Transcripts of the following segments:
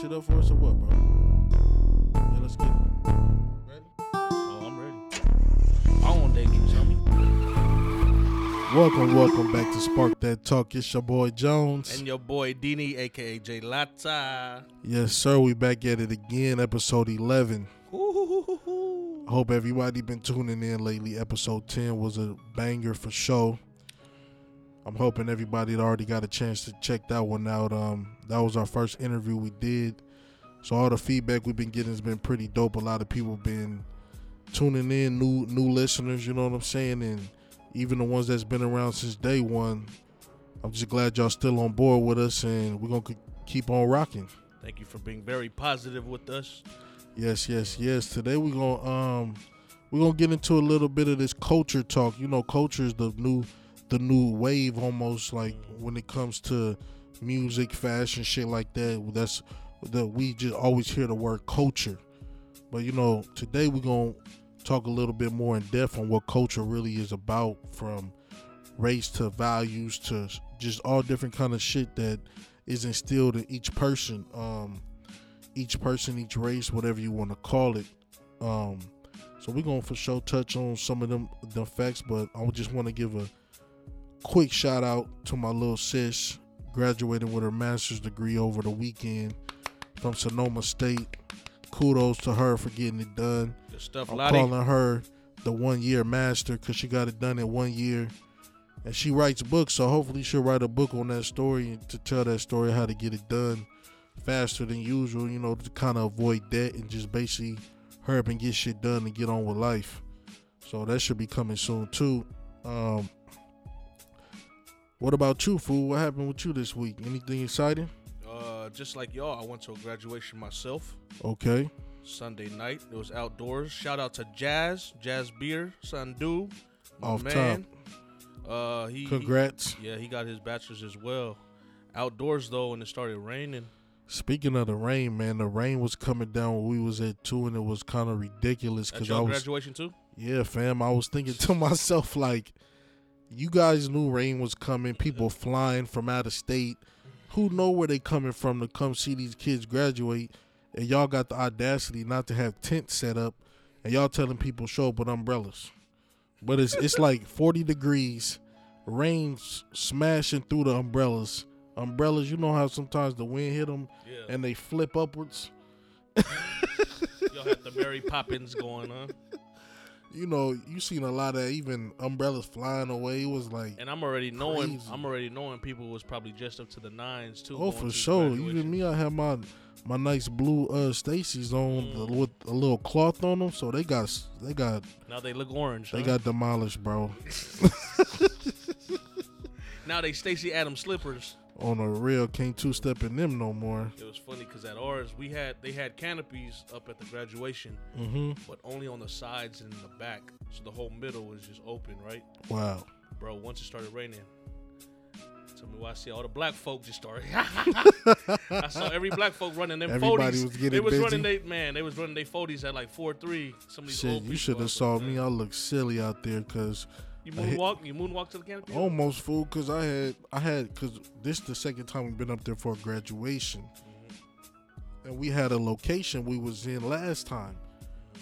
shit up for us or what, bro? Yeah, let's get it. Ready? Oh, I'm ready. I want homie. Welcome, welcome back to Spark That Talk. It's your boy Jones. And your boy Dini, aka J Lata. yes, sir. We back at it again, episode 11. Ooh. Hope everybody been tuning in lately. Episode 10 was a banger for show. I'm hoping everybody already got a chance to check that one out. Um, that was our first interview we did. So all the feedback we've been getting has been pretty dope. A lot of people been tuning in, new new listeners, you know what I'm saying? And even the ones that's been around since day one. I'm just glad y'all still on board with us and we're gonna keep on rocking. Thank you for being very positive with us. Yes, yes, yes. Today we're gonna um we're gonna get into a little bit of this culture talk. You know, culture is the new the new wave almost like when it comes to music, fashion, shit like that. That's that we just always hear the word culture. But you know, today we're gonna talk a little bit more in depth on what culture really is about from race to values to just all different kind of shit that is instilled in each person. Um each person, each race, whatever you want to call it. Um, so we're gonna for sure touch on some of them the facts, but I just want to give a quick shout out to my little sis, graduating with her master's degree over the weekend from Sonoma State. Kudos to her for getting it done. Good stuff, I'm Lottie. calling her the one year master because she got it done in one year. And she writes books, so hopefully she'll write a book on that story to tell that story how to get it done faster than usual, you know, to kind of avoid debt and just basically hurry up and get shit done and get on with life. So that should be coming soon too. Um, what about you, fool? What happened with you this week? Anything exciting? Uh, just like y'all, I went to a graduation myself. Okay. Sunday night. It was outdoors. Shout out to Jazz, Jazz Beer, Sandhu. my Off man. Uh, he, he- Congrats. yeah, he got his bachelor's as well. Outdoors though, and it started raining. Speaking of the rain, man, the rain was coming down when we was at two, and it was kind of ridiculous because I was, graduation too. yeah, fam. I was thinking to myself like, you guys knew rain was coming. People flying from out of state, who know where they coming from to come see these kids graduate, and y'all got the audacity not to have tents set up, and y'all telling people show up with umbrellas, but it's it's like forty degrees, rain smashing through the umbrellas. Umbrellas, you know how sometimes the wind hit them Yeah. and they flip upwards. Y'all had the Mary Poppins going on. You know, you seen a lot of even umbrellas flying away. It was like, And I'm already knowing Crazy. I'm already knowing people was probably dressed up to the nines too. oh for sure. Even me, I had my my nice blue uh Stacy's on the, Mm. with a little cloth on them, so they got s- they got Now they look orange. they huh? got demolished, bro. now they Stacy Adams slippers. On a real, can't two step in them no more. It was funny because at ours we had they had canopies up at the graduation, hmm but only on the sides and the back. So the whole middle was just open, right? Wow. Bro, once it started raining, tell me why I see all the black folk just started. I saw every black folk running them Everybody 40s. was getting they was busy. running they man, they was running they 40s at like four three. Some of these Shit, you should have saw me. I look silly out there because You moonwalk, you moonwalk to the canopy. almost fool. Because I had I had because this the second time we've been up there for graduation. Mhm. and we had a location we was in last time.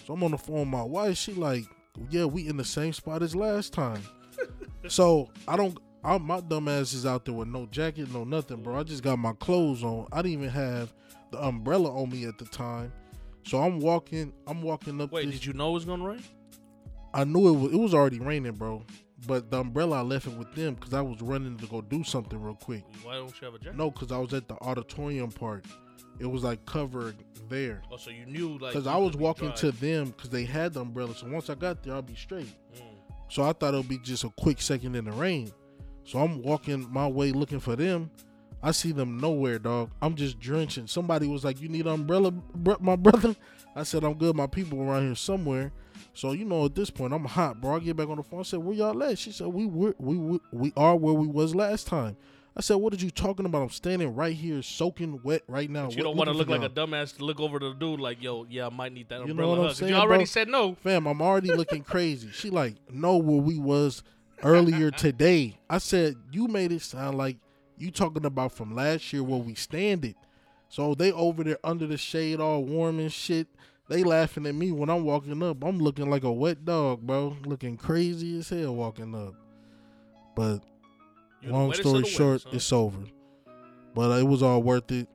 So I'm on the phone with my wife. She like, yeah, we in the same spot as last time. so I don't. I, my dumb ass is out there with no jacket, no nothing, bro. I just got my clothes on. I didn't even have the umbrella on me at the time. So I'm walking. I'm walking up. Wait, this, did you know it was gonna rain? I knew it was. It was already raining, bro. But the umbrella I left it with them because I was running to go do something real quick. Why don't you have a jacket? No, because I was at the auditorium part. It was like covered there. Oh, so you knew like Because I was walking to them because they had the umbrella. So once I got there, I'll be straight. Mm. So I thought it would be just a quick second in the rain. So I'm walking my way looking for them. I see them nowhere, dog. I'm just drenching. Somebody was like, "You need an umbrella, br- my brother?" I said, "I'm good. My people around here somewhere." So you know, at this point, I'm hot, bro. I get back on the phone. I said, "Where y'all at?" She said, "We were, we we we are where we was last time." I said, "What are you talking about? I'm standing right here, soaking wet right now. But you What- don't want to look like y'all." a dumbass to look over to the dude like, yo, yeah, I might need that You know what I'm saying, you already bro? said no. Fam, I'm already looking crazy. She like, know where we was earlier today. I said, you made it sound like you talking about from last year where we standing. So they over there under the shade, all warm and shit. They laughing at me when I'm walking up. I'm looking like a wet dog, bro. Looking crazy as hell walking up. But You're long story short, huh? it's over. But it was all worth it.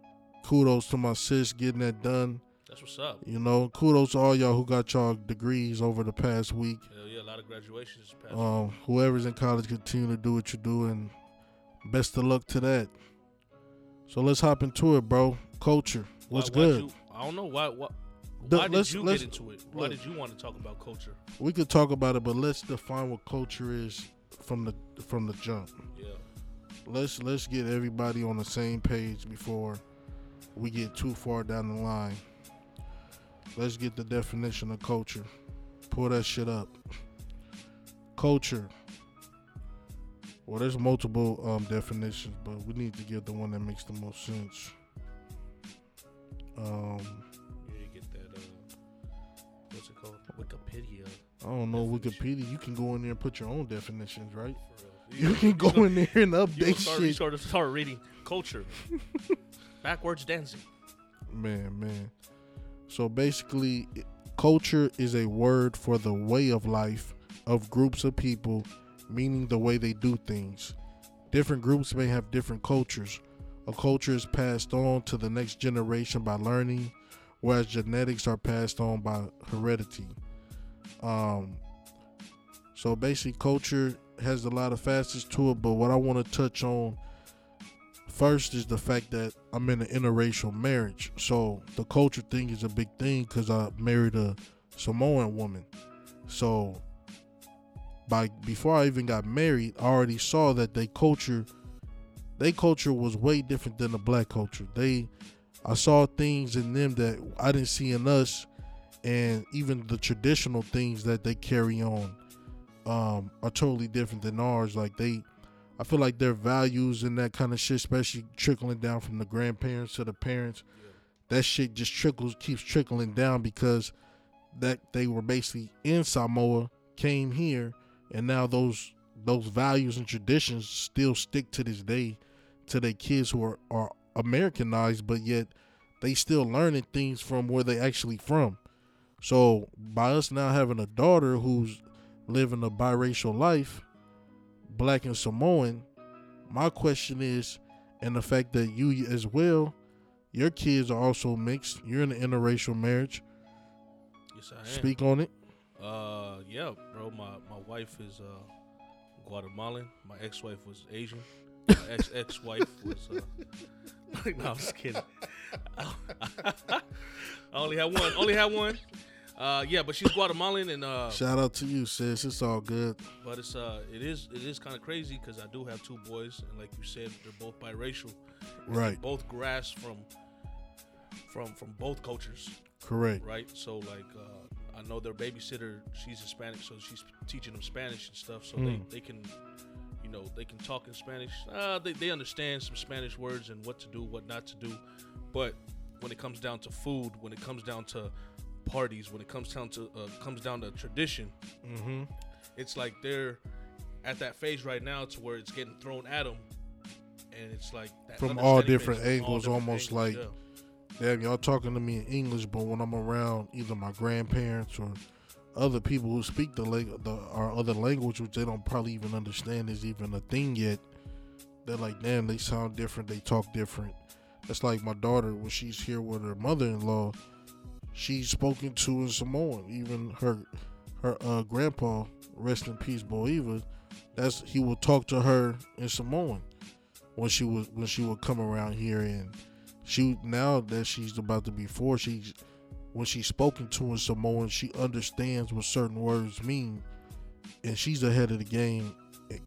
Kudos to my sis getting that done. That's what's up. You know, kudos to all y'all who got y'all degrees over the past week. Hell yeah, a lot of graduations past week. Um, whoever's in college, continue to do what you do, and best of luck to that. So let's hop into it, bro. Culture, Why- what's why'd good? You, I don't know why. Why, The- why did let's- you let's- get into it? Why look. did you want to talk about culture? We could talk about it, but let's define what culture is from the from the jump. Yeah. Let's let's get everybody on the same page before we get too far down the line. Let's get the definition of culture. Pull that shit up. Culture. Well, there's multiple um, definitions, but we need to get the one that makes the most sense. Um, I don't know Definition. Wikipedia. You can go in there and put your own definitions, right? You can go in there and update start, shit. start, start reading culture. Backwards dancing. Man, man. So basically, culture is a word for the way of life of groups of people, meaning the way they do things. Different groups may have different cultures. A culture is passed on to the next generation by learning, whereas genetics are passed on by heredity. Um, so basically, culture has a lot of facets to it, but what I want to touch on First is the fact that I'm in an interracial marriage. So the culture thing is a big thing because I married a Samoan woman. So by before I even got married, I already saw that they culture they culture was way different than the black culture. They I saw things in them that I didn't see in us and even the traditional things that they carry on um are totally different than ours. Like they I feel like their values and that kind of shit, especially trickling down from the grandparents to the parents, that shit just trickles, keeps trickling down because that they were basically in Samoa, came here, and now those those values and traditions still stick to this day to their kids who are, are Americanized, but yet they still learning things from where they actually from. So by us now having a daughter who's living a biracial life, black and Samoan, my question is, and the fact that you as well, your kids are also mixed. You're in an interracial marriage. Yes, I am. Speak on it. Uh, yeah, bro. My my wife is uh Guatemalan. My ex-wife was Asian. My ex ex-wife was. Uh, no, I'm just kidding. I only had one. Only had one. Uh, yeah, but she's Guatemalan, and uh, Shout out to you, sis. It's all good. but it's uh, it is it is kind of crazy because I do have two boys, and like you said, they're both biracial. Right. Both grasp from from from both cultures Correct. right? So like, uh, I know their babysitter, she's Hispanic, so she's teaching them Spanish and stuff, so Mm. they, they can, you know, they can talk in Spanish. Uh, they they understand some Spanish words and what to do, what not to do, but when it comes down to food, when it comes down to parties, when it comes down to uh, comes down to tradition, Mm-hmm. it's like they're at that phase right now to where it's getting thrown at them, and it's like that From all different from all angles, almost like- yeah. Damn, y'all talking to me in English, but when I'm around either my grandparents or other people who speak the lang- the our other language, which they don't probably even understand is even a thing yet, they're like, damn, they sound different, they talk different. That's like my daughter when she's here with her mother-in-law. She's spoken to in Samoan. Even her her uh, grandpa, rest in peace, Boiva. That's he would talk to her in Samoan when she was when she would come around here and she now that she's about to be four, she's when she's spoken to in Samoan, she understands what certain words mean, and she's ahead of the game.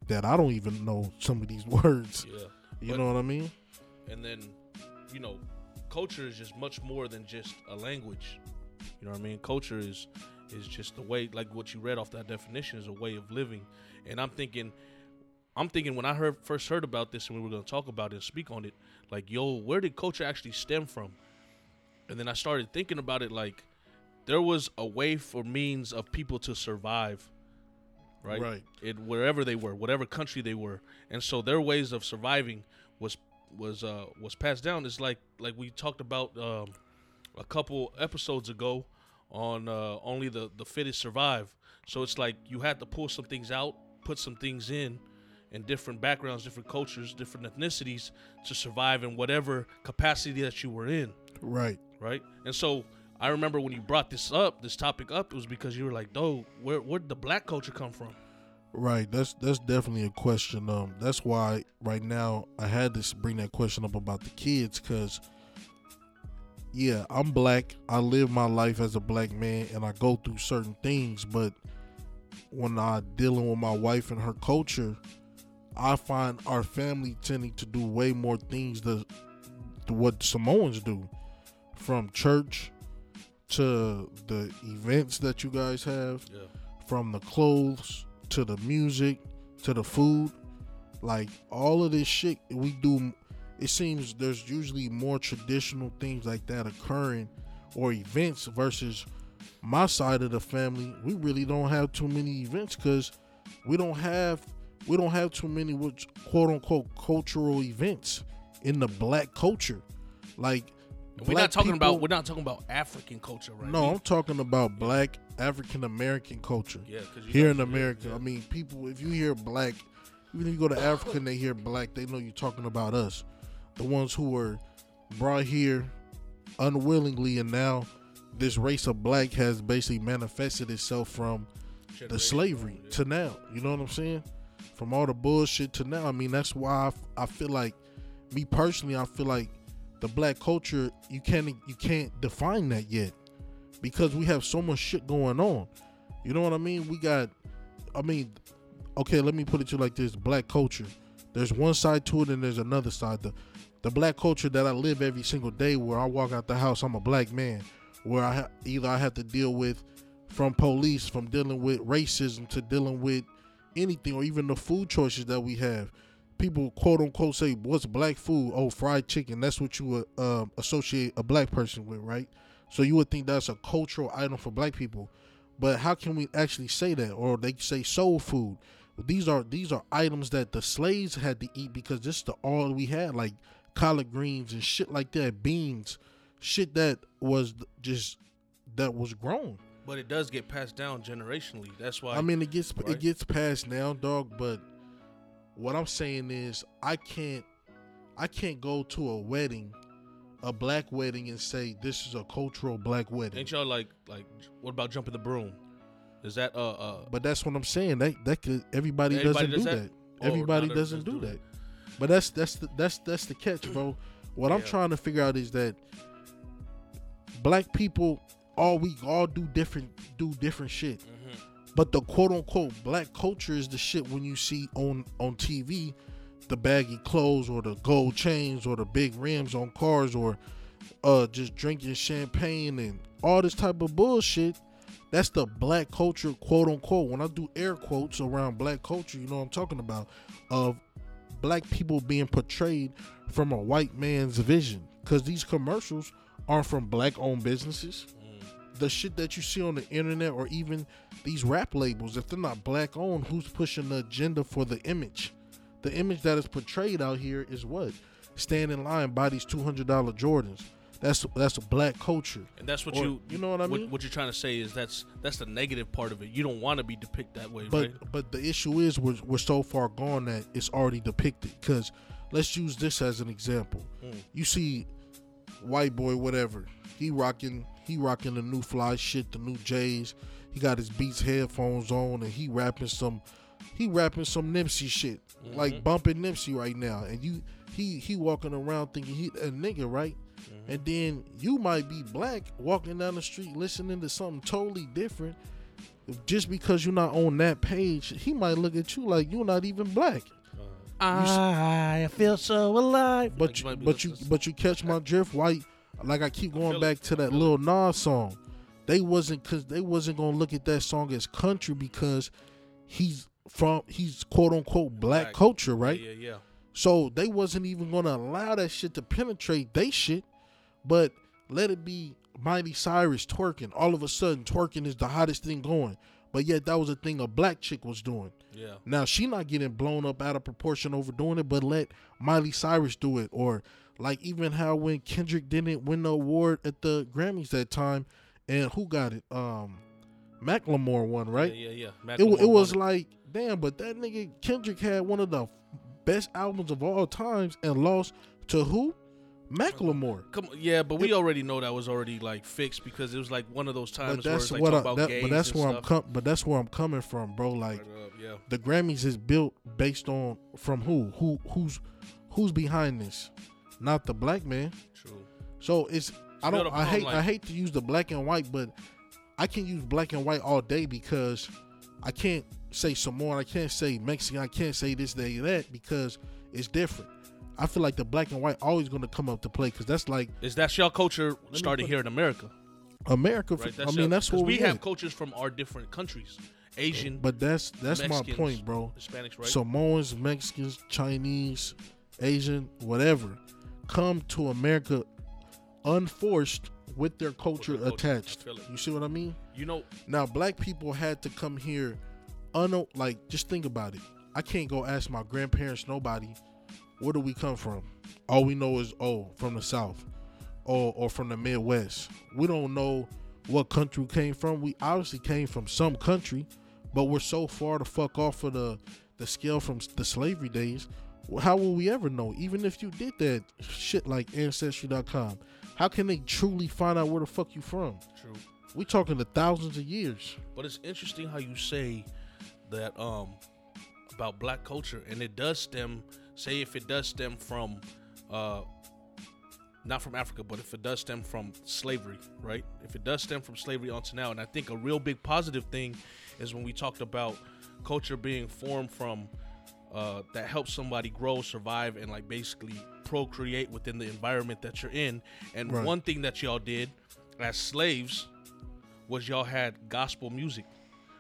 That I don't even know some of these words. Yeah. You But- know what I mean? and then you know culture is just much more than just a language. You know what i mean? Culture is is just the way like what you read off that definition is a way of living. And i'm thinking i'm thinking when i heard first heard about this and we were going to talk about it and speak on it like yo where did culture actually stem from? And then i started thinking about it like there was a way for means of people to survive right? Right. it wherever they were, whatever country they were, and so their ways of surviving was was uh was passed down is like like we talked about um a couple episodes ago on uh only the the fittest survive. So it's like you had to pull some things out, put some things in and different backgrounds, different cultures, different ethnicities to survive in whatever capacity that you were in, Right. right? And so I remember when you brought this up, this topic up, it was because you were like, "Dude, where where did the black culture come from?" Right. That's that's definitely a question. Um, that's why right now I had to bring that question up about the kids, cause yeah, I'm black. I live my life as a black man, and I go through certain things. But when I dealing with my wife and her culture, I find our family tending to do way more things than what Samoans do, from church to the events that you guys have Yeah. from the clothes to the music to the food like all of this shit we do it seems there's usually more traditional things like that occurring or events versus my side of the family. We really don't have too many events because we don't have we don't have too many which quote unquote cultural events in the black culture. Like we're black not talking people- about we're not talking about African culture, right? no i'm talking about black african american culture yeah, here in America. I mean, people, if you hear black, even if you go to Africa and they hear black, they know you're talking about us. The ones who were brought here unwillingly, and now this race of black has basically manifested itself from the slavery to now. You know what I'm saying? From all the bullshit to now. I mean, that's why I, f- I feel like, me personally, I feel like the black culture you can't you can't define that yet because we have so much shit going on. You know what I mean? We got, I mean, okay, let me put it to you like this: black culture. There's one side to it, and there's another side. The the black culture that I live every single day, where I walk out the house, I'm a black man. Where I ha- either I have to deal with from police, from dealing with racism to dealing with anything, or even the food choices that we have. People quote unquote say, "What's black food?" Oh, fried chicken. That's what you would um, associate a black person with, right? So you would think that's a cultural item for black people. But how can we actually say that? Or they say soul food. These are these are items that the slaves had to eat because this is the all we had, like collard greens and shit like that, beans, shit that was just that was grown. but it does get passed down generationally. That's why I mean, it gets right? it gets passed now, dog. But what I'm saying is, I can't I can't go to a wedding, a black wedding, and say this is a cultural black wedding. ain't y'all like like what about jumping the broom? Is that uh uh But that's what I'm saying. That that could everybody, Everybody doesn't does do that? that. Oh, everybody not doesn't everybody do that. But that's that's the that's that's the catch, bro. What I'm trying to figure out is that black people all we all do different do different shit. mhm. But the quote unquote black culture is the shit when you see on on TV, the baggy clothes or the gold chains or the big rims on cars or uh just drinking champagne and all this type of bullshit. That's the black culture, quote unquote. When I do air quotes around black culture, you know what I'm talking about of black people being portrayed from a white man's vision. Cause these commercials aren't from black owned businesses the shit that you see on the internet or even these rap labels, if they're not black owned, who's pushing the agenda for the image? The image that is portrayed out here is what? Stand in line, buy these two hundred dollar Jordans. That's that's a black culture. and that's what Or- you you know what I what, mean? what you're trying to say is that's that's the negative part of it. You don't want to be depicted that way, But right? but the issue is we're we're so far gone that it's already depicted. Because let's use this as an example. Mm. You see, white boy, whatever. He rocking he rocking the new fly shit, the new J's. He got his Beats headphones on and he rapping some he rapping some Nipsey shit. Mm-hmm. Like bumping Nipsey right now. And you he he walking around thinking he a nigga, right? Mm-hmm. And then you might be black walking down the street listening to something totally different. Just because you're not on that page, he might look at you like you're not even black. I feel so alive. But Like, you, might but you but you catch my drift. White, like I keep going back to that Lil Nas song. They wasn't cause they wasn't gonna look at that song as country because he's from he's quote unquote black, Black. culture, right? Yeah, yeah, yeah. So they wasn't even gonna allow that shit to penetrate they shit, but let it be Miley Cyrus twerking. All of a sudden, twerking is the hottest thing going. But yet that was a thing a black chick was doing. Yeah. Now she not getting blown up out of proportion over doing it, but let Miley Cyrus do it, or like even how when Kendrick didn't win the award at the Grammys that time, and who got it? Um, Macklemore won, right? Yeah, yeah, yeah. It it was like damn, but that nigga Kendrick had one of the best albums of all times and lost to who? Macklemore. Come, on, yeah, but we already know that was already like fixed because it was like one of those times But where that's it's like what I, that, but that's where I'm stuff. com- but that's where I'm coming from, bro. Like up, yeah, the Grammys is built based on from who? Who who's who's behind this? Not the black man. true. So it's I don't I hate I hate to use the black and white, but I can use black and white all day because I can't say Samoan, I can't say Mexican, I can't say this, that, that because it's different. I feel like the black and white always going to come up to play because that's like Is that y'all culture started here in America? America. Right. I mean, that's what we we have cultures from our different countries, Asian, But that's that's my point, bro. Hispanics, right? Samoans, Mexicans, Chinese, Asian, whatever, come to America unforced with their culture, their culture. Attached. You see what I mean? you know, Now, black people had to come here, un like just think about it. I can't go ask my grandparents, nobody, where do we come from? All we know is oh, from the south, or or from the Midwest. We don't know what country we came from. We obviously came from some country, but we're so far the fuck off of the the scale from the slavery days. How will we ever know? Even if you did that shit like ancestry.com, how can they truly find out where the fuck you from? true. We talking to thousands of years. But it's interesting how you say that um about black culture, and it does stem. Say if it does stem from, uh, not from Africa, but if it does stem from slavery, right? If it does stem from slavery onto now, and I think a real big positive thing is when we talked about culture being formed from uh, that helps somebody grow, survive, and like basically procreate within the environment that you're in. And Right. one thing that y'all did as slaves was y'all had gospel music.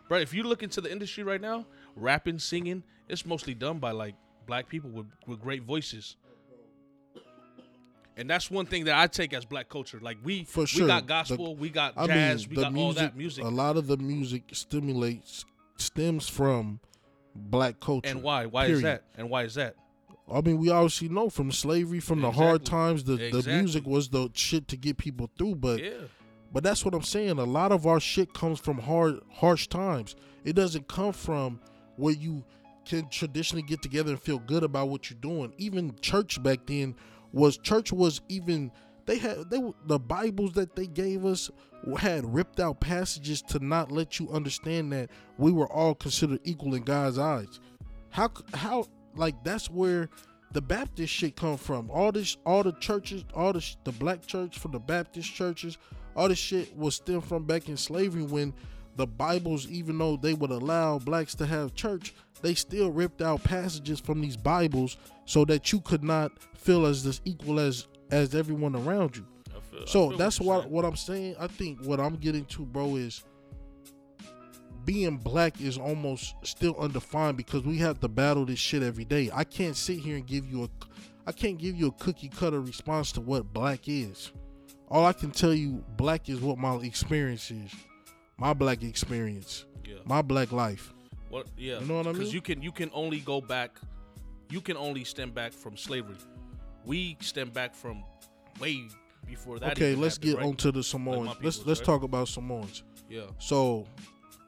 Bro, if you look into the industry right now, rapping, singing, it's mostly done by like black people with, with great voices. And that's one thing that I take as black culture. Like we For sure. we got The- gospel, we got I jazz, mean, we got music, all that music. A lot of the music stimulates stems from black culture. And why? Why is that? And why is that? I mean, we obviously know from slavery, from the hard times, the, the music was the shit to get people through. But Yeah. but that's what I'm saying. A lot of our shit comes from hard, harsh times. It doesn't come from where you can traditionally get together and feel good about what you're doing. Even church back then was church was even they had they the Bibles that they gave us had ripped out passages to not let you understand that we were all considered equal in God's eyes. How how like that's where the Baptist shit come from. All this, all the churches, all the the black church from the Baptist churches, all this shit was stem from back in slavery when the Bibles, even though they would allow blacks to have church, they still ripped out passages from these Bibles so that you could not feel as this equal as as everyone around you. Feel, So that's you're what what I'm saying. I think what I'm getting to, bro, is being black is almost still undefined because we have to battle this shit every day. I can't sit here and give you a I can't give you a cookie cutter response to what black is. All I can tell you, black is what my experience is. My black experience. Yeah. My black life. What? Yeah. You know what I Because mean? you can you can only go back, you can only stem back from slavery. We stem back from way before that. okay, let's happened, get right? onto the Samoans. let's let's right? talk about Samoans. Yeah. So,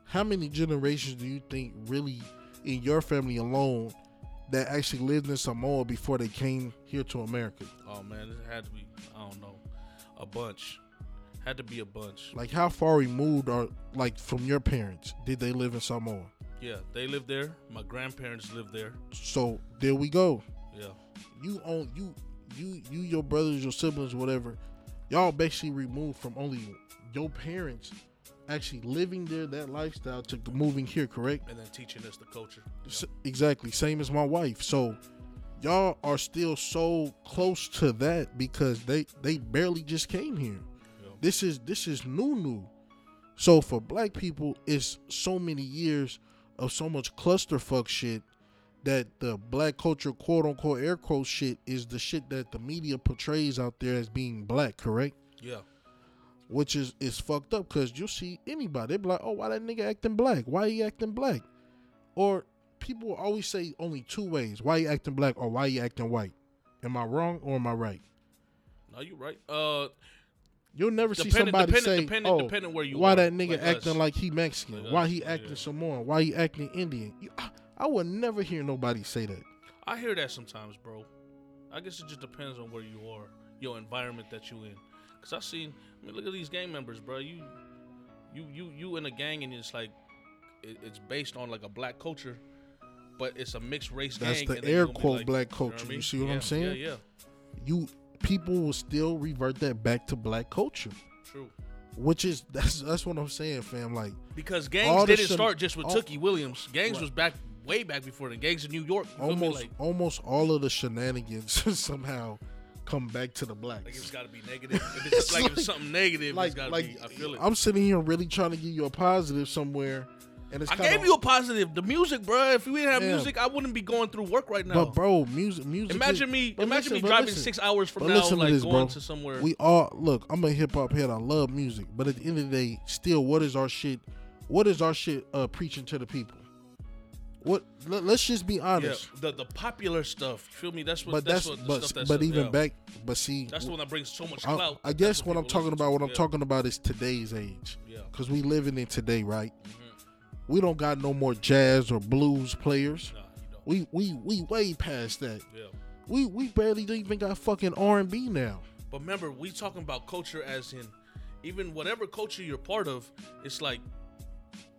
how many generations do you think really in your family alone that actually lived in Samoa before they came here to America? Oh man, it had to be. I don't know, a bunch. Had to be a bunch. Like, how far removed are like from your parents did they live in Samoa? Yeah, they lived there. My grandparents lived there. So there we go. Yeah. You own you you you your brothers, your siblings, whatever. Y'all basically removed from only your parents actually living there that lifestyle to moving here, correct? And then teaching us the culture. Exactly same as my wife so y'all are still so close to that because they they barely just came here Yeah. this is this is new new so for black people it's so many years of so much clusterfuck shit that the black culture quote unquote air quote shit is the shit that the media portrays out there as being black correct Yeah. which is is fucked up because you'll see anybody they be like oh why that nigga acting black why he acting black or people always say only two ways: why you acting black or why you acting white. Am I wrong or am I right? No, you right. Uh, You'll never see somebody depending- say, depending- "Oh, depending where you why are, that nigga like acting us. like he Mexican? Like why us, he acting yeah. Samoan? Why he acting Indian?" You- I, I would never hear nobody say that. I hear that sometimes, bro. I guess it just depends on where you are, your environment that you in. Cause I seen, I mean, look at these gang members, bro. You, you, you, you in a gang, and it's like, it, it's based on like a black culture, but it's a mixed race That's gang. the air you gonna be quote like- black you know culture. I You see what Yeah, I'm saying? Yeah, yeah, You people will still revert that back to black culture, true. which is that's that's what I'm saying, fam. Like Because gangs didn't start just with all- Tookie Williams. Gangs Right. was back way back before the gangs in New York. You feel me? almost Like, almost all of the shenanigans somehow come back to the blacks. like it's got to be negative. If it's, like, if something negative, it's got to be. I feel it. I'm sitting here really trying to give you a positive somewhere, and it's I gave you a positive. The music, bro. If we didn't have Yeah. music, I wouldn't be going through work right now. But bro, music, music. imagine is- me, imagine listen, me driving listen. six hours from now, like this, going bro. to somewhere. We all look. I'm a hip hop head. I love music, but at the end of the day, still, what is our shit? What is our shit uh, preaching to the people? What? Let, us just be yeah, honest. the the popular stuff. You feel me? That's what. but that's, that's, what the but stuff that's but even yeah. back. But see, That's the one that brings so much I, clout. I guess That's what I'm talking about. What I'm Yeah. talking about is today's age, Yeah. because we living in today, right? Mhm. We don't got no more jazz or blues players. Nah, you don't. We we we way past that. Yeah. We we barely even got fucking R and B now. But remember, we talking about culture as in even whatever culture you're part of, it's like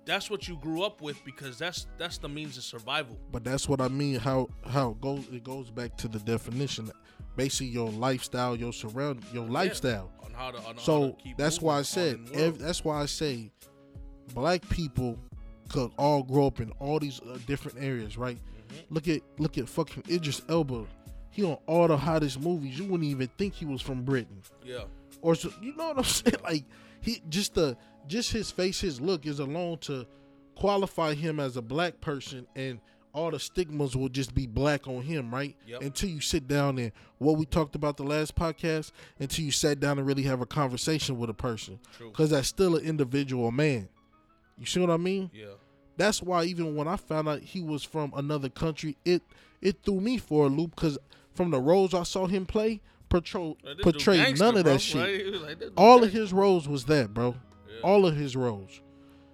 that's what you grew up with because that's that's the means of survival. But that's what I mean. How how it goes it goes back to the definition. Basically, your lifestyle, your surround, your lifestyle. On how to on how to So that's why I said. Ev- that's why I say, black people could all grow up in all these uh, different areas, right? Mm-hmm. Look at look at fucking Idris Elba. He on all the hottest movies. You wouldn't even think he was from Britain, yeah. or so, you know what I'm saying? Like he just the just his face, his look is alone to qualify him as a black person, and all the stigmas will just be black on him, right? Yep. Until you sit down and what we talked about the last podcast, until you sat down and really have a conversation with a person, because that's still an individual man. You see what I mean? Yeah. That's why even when I found out he was from another country, it it threw me for a loop because from the roles I saw him play, portray, Like, portrayed none of bro, that shit. right? He was like, dude All of his roles was that, bro. Yeah. All of his roles.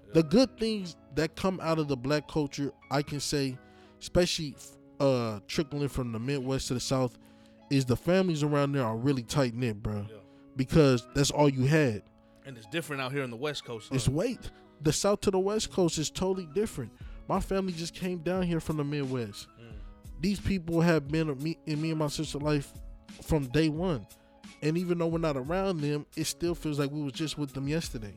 Yeah. The good things that come out of the black culture, I can say, especially uh trickling from the Midwest to the South, is the families around there are really tight knit, bro. Yeah. Because that's all you had. And it's different out here on the West Coast. huh? It's weight. The South to the West Coast is totally different. My family just came down here from the Midwest. Mm. These people have been me, in me and my sister life from day one. And even though we're not around them, it still feels like we was just with them yesterday.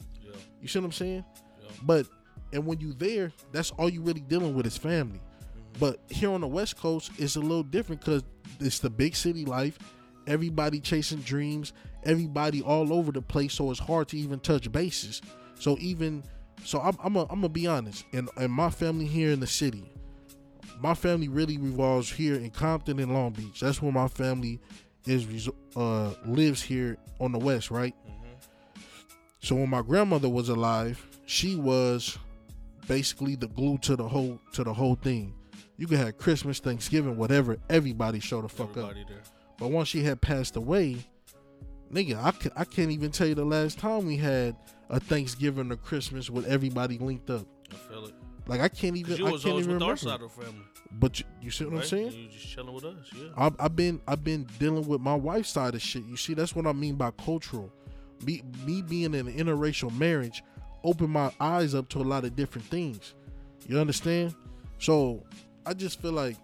You see what I'm saying? Yeah. But and when you there, that's all you really dealing with is family. Mhm. But here on the West Coast, it's a little different because it's the big city life. Everybody chasing dreams. Everybody all over the place. So it's hard to even touch bases. So even so, I'm I'm gonna be honest. And and my family here in the city, my family really revolves here in Compton and Long Beach. That's where my family is uh lives here on the west, right? So when my grandmother was alive, she was basically the glue to the whole to the whole thing. You could have Christmas, Thanksgiving, whatever. Everybody show the fuck up. There. But once she had passed away, nigga, I, ca- I can't even tell you the last time we had a Thanksgiving or Christmas with everybody linked up. I feel it. Like I can't even. You I was can't always even with our remember. side of the family. But you, you see what I'm saying? You just chilling with us. Yeah. I've, I've been I've been dealing with my wife's side of shit. You see, that's what I mean by cultural. Me me being in an interracial marriage opened my eyes up to a lot of different things. You understand? So I just feel like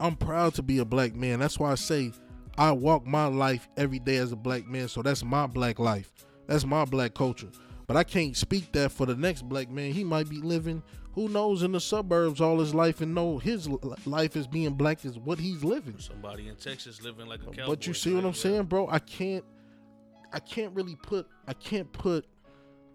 I'm proud to be a black man. That's why I say I walk my life every day as a black man. So that's my black life. That's my black culture. But I can't speak that for the next black man. He might be living, who knows, in the suburbs all his life and know his life as being black is what he's living. Somebody in Texas living like a cowboy. But you see what? I'm saying, bro? I can't I can't really put I can't put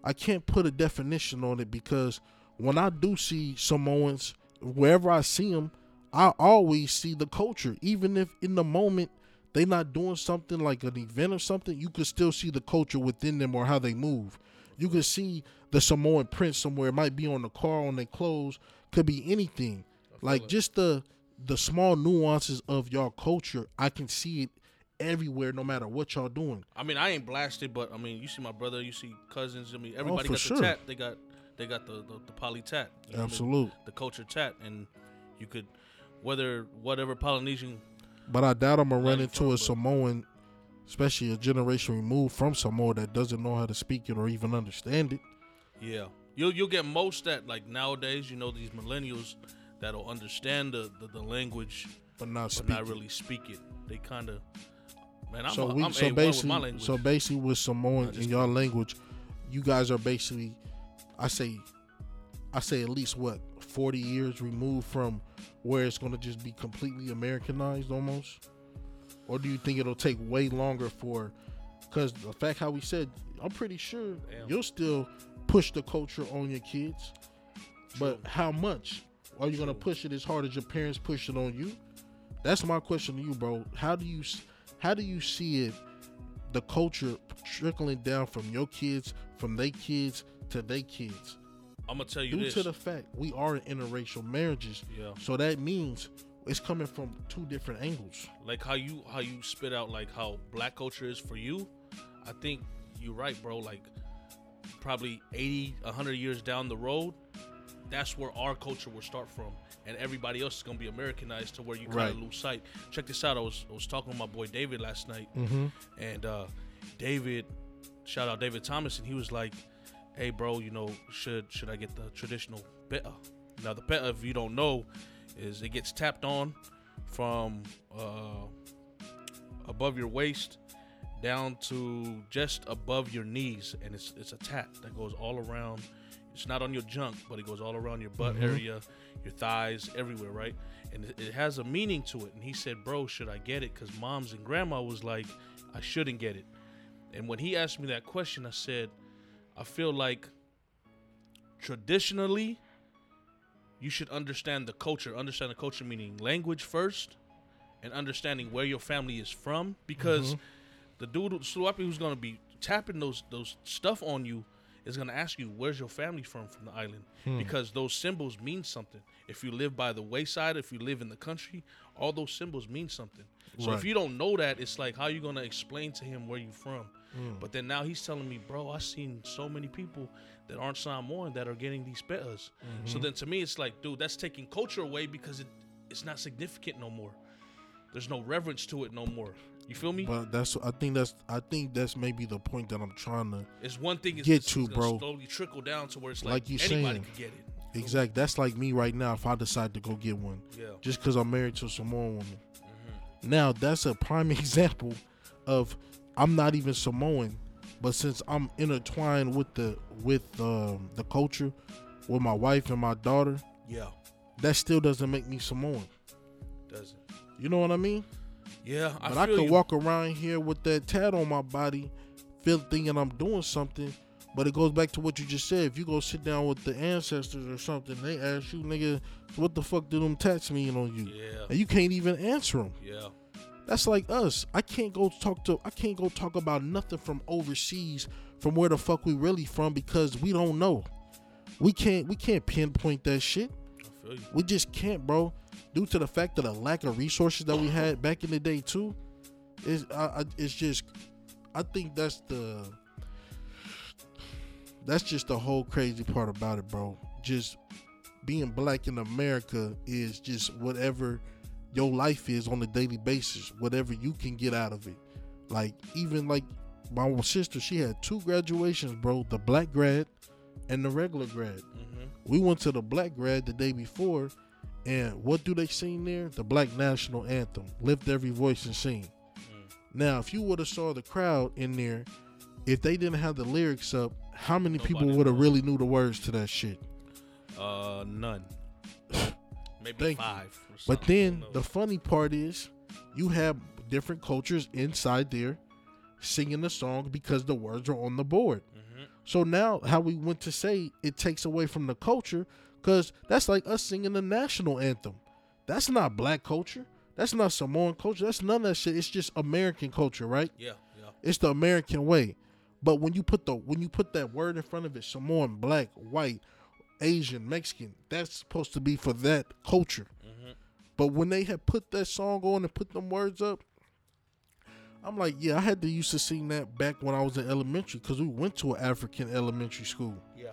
I can't put a definition on it because when I do see Samoans, wherever I see them, I always see the culture. Even if in the moment they not doing something like an event or something, you could still see the culture within them or how they move. You could see the Samoan print somewhere. It might be on the car, on their clothes, could be anything. like it. just the the small nuances of y'all culture. I can see it everywhere, no matter what y'all doing. I mean, I ain't blasted, but I mean, you see my brother, you see cousins. I mean, oh, everybody Oh, got sure. the tat. They got they got the the, the poly tat. you know what I mean? Absolute. The culture tat, and you could whether whatever Polynesian. But I doubt I'm gonna run into from, a Samoan, especially a generation removed from Samoa that doesn't know how to speak it or even understand it. Yeah, you'll you'll get most that like nowadays. You know, these millennials that'll understand the the, the language, But not but not really speak it. They kind of. Man, I'm, so a, we I'm so A1 with my basically so basically with Samoan in y'all language, you guys are basically, I say, I say at least what forty years removed from where it's gonna just be completely Americanized almost, or do you think it'll take way longer for? Because the fact how we said, I'm pretty sure Damn. you'll still push the culture on your kids, but how much are you gonna push it as hard as your parents push it on you? That's my question to you, bro. How do you how do you see it, the culture trickling down from your kids, from their kids to their kids? I'm gonna tell you Due this. to the fact we are in interracial marriages, yeah. so that means it's coming from two different angles. like how you how you spit out like how black culture is for you i think you're right bro like probably 80 100 years down the road that's where our culture will start from and everybody else is going to be americanized to where you kind Right. of lose sight check this out i was i was talking with my boy david last night Mm-hmm. and uh david shout out david thomas and he was like hey bro you know should should i get the traditional better now the better if you don't know is it gets tapped on from uh above your waist down to just above your knees and it's it's a tap that goes all around it's not on your junk but it goes all around your butt Mhm. area your thighs everywhere right? And it, it has a meaning to it. And he said bro should i get it? Because moms and grandma was like i shouldn't get it. And when he asked me that question i said i feel like traditionally you should understand the culture understand the culture meaning language first and understanding where your family is from. Because Mhm. the dude who's gonna be tapping those those stuff on you is gonna ask you where's your family from from the island Hmm. because those symbols mean something. If you live by the wayside, if you live in the country, all those symbols mean something. So Right. if you don't know that, it's like how you gonna explain to him where you from? Mm. But then now he's telling me, bro, I seen so many people that aren't Samoan that are getting these betas. Mm-hmm. So then to me, it's like, dude, that's taking culture away because it it's not significant no more. There's no reverence to it no more. You feel me? But that's I think that's I think that's maybe the point that I'm trying to It's one thing Get it's, to, it's bro. slowly trickle down to where it's like, Like you anybody saying. could get it. exact. That's like me right now. If I decide to go get one, Yeah. just because I'm married to a Samoan woman. Mm-hmm. Now that's a prime example of I'm not even Samoan, but since I'm intertwined with the with um, the culture, with my wife and my daughter, Yeah. that still doesn't make me Samoan. Doesn't. You know what I mean? Yeah, I but I, could you. walk around here with that tat on my body, feel thinking I'm doing something. But it goes back to what you just said. If you go sit down with the ancestors or something, they ask you, nigga, what the fuck do them tats mean on you? Yeah. And you can't even answer them. Yeah. That's like us. I can't go talk to. I can't go talk about nothing from overseas, from where the fuck we really from, because we don't know. We can't. We can't pinpoint that shit. We just can't, bro. Due to the fact of the lack of resources that we had back in the day too, is I, I, it's just. I think that's the. That's just the whole crazy part about it, bro. Just being black in America is just whatever your life is on a daily basis, whatever you can get out of it. Like even like my sister, she had two graduations, bro. The black grad and the regular grad. Mm-hmm. We went to the black grad the day before, and what do they sing there? The black national anthem. Lift every voice and sing. Mm. Now, if you would have saw the crowd in there, if they didn't have the lyrics up, how many people would have really knew the words to that shit? Uh, none. Maybe Thank five. or But then the funny part is, you have different cultures inside there singing the song because the words are on the board. So now, how we went to say it takes away from the culture, because that's like us singing the national anthem. That's not black culture. That's not Samoan culture. That's none of that shit. It's just American culture, right? Yeah, yeah. It's the American way. But when you put the when you put that word in front of it, Samoan, black, white, Asian, Mexican, that's supposed to be for that culture. Mm-hmm. But when they had put that song on and put them words up, I'm like, yeah, I had to used to sing that back when I was in elementary because we went to an African elementary school Yeah.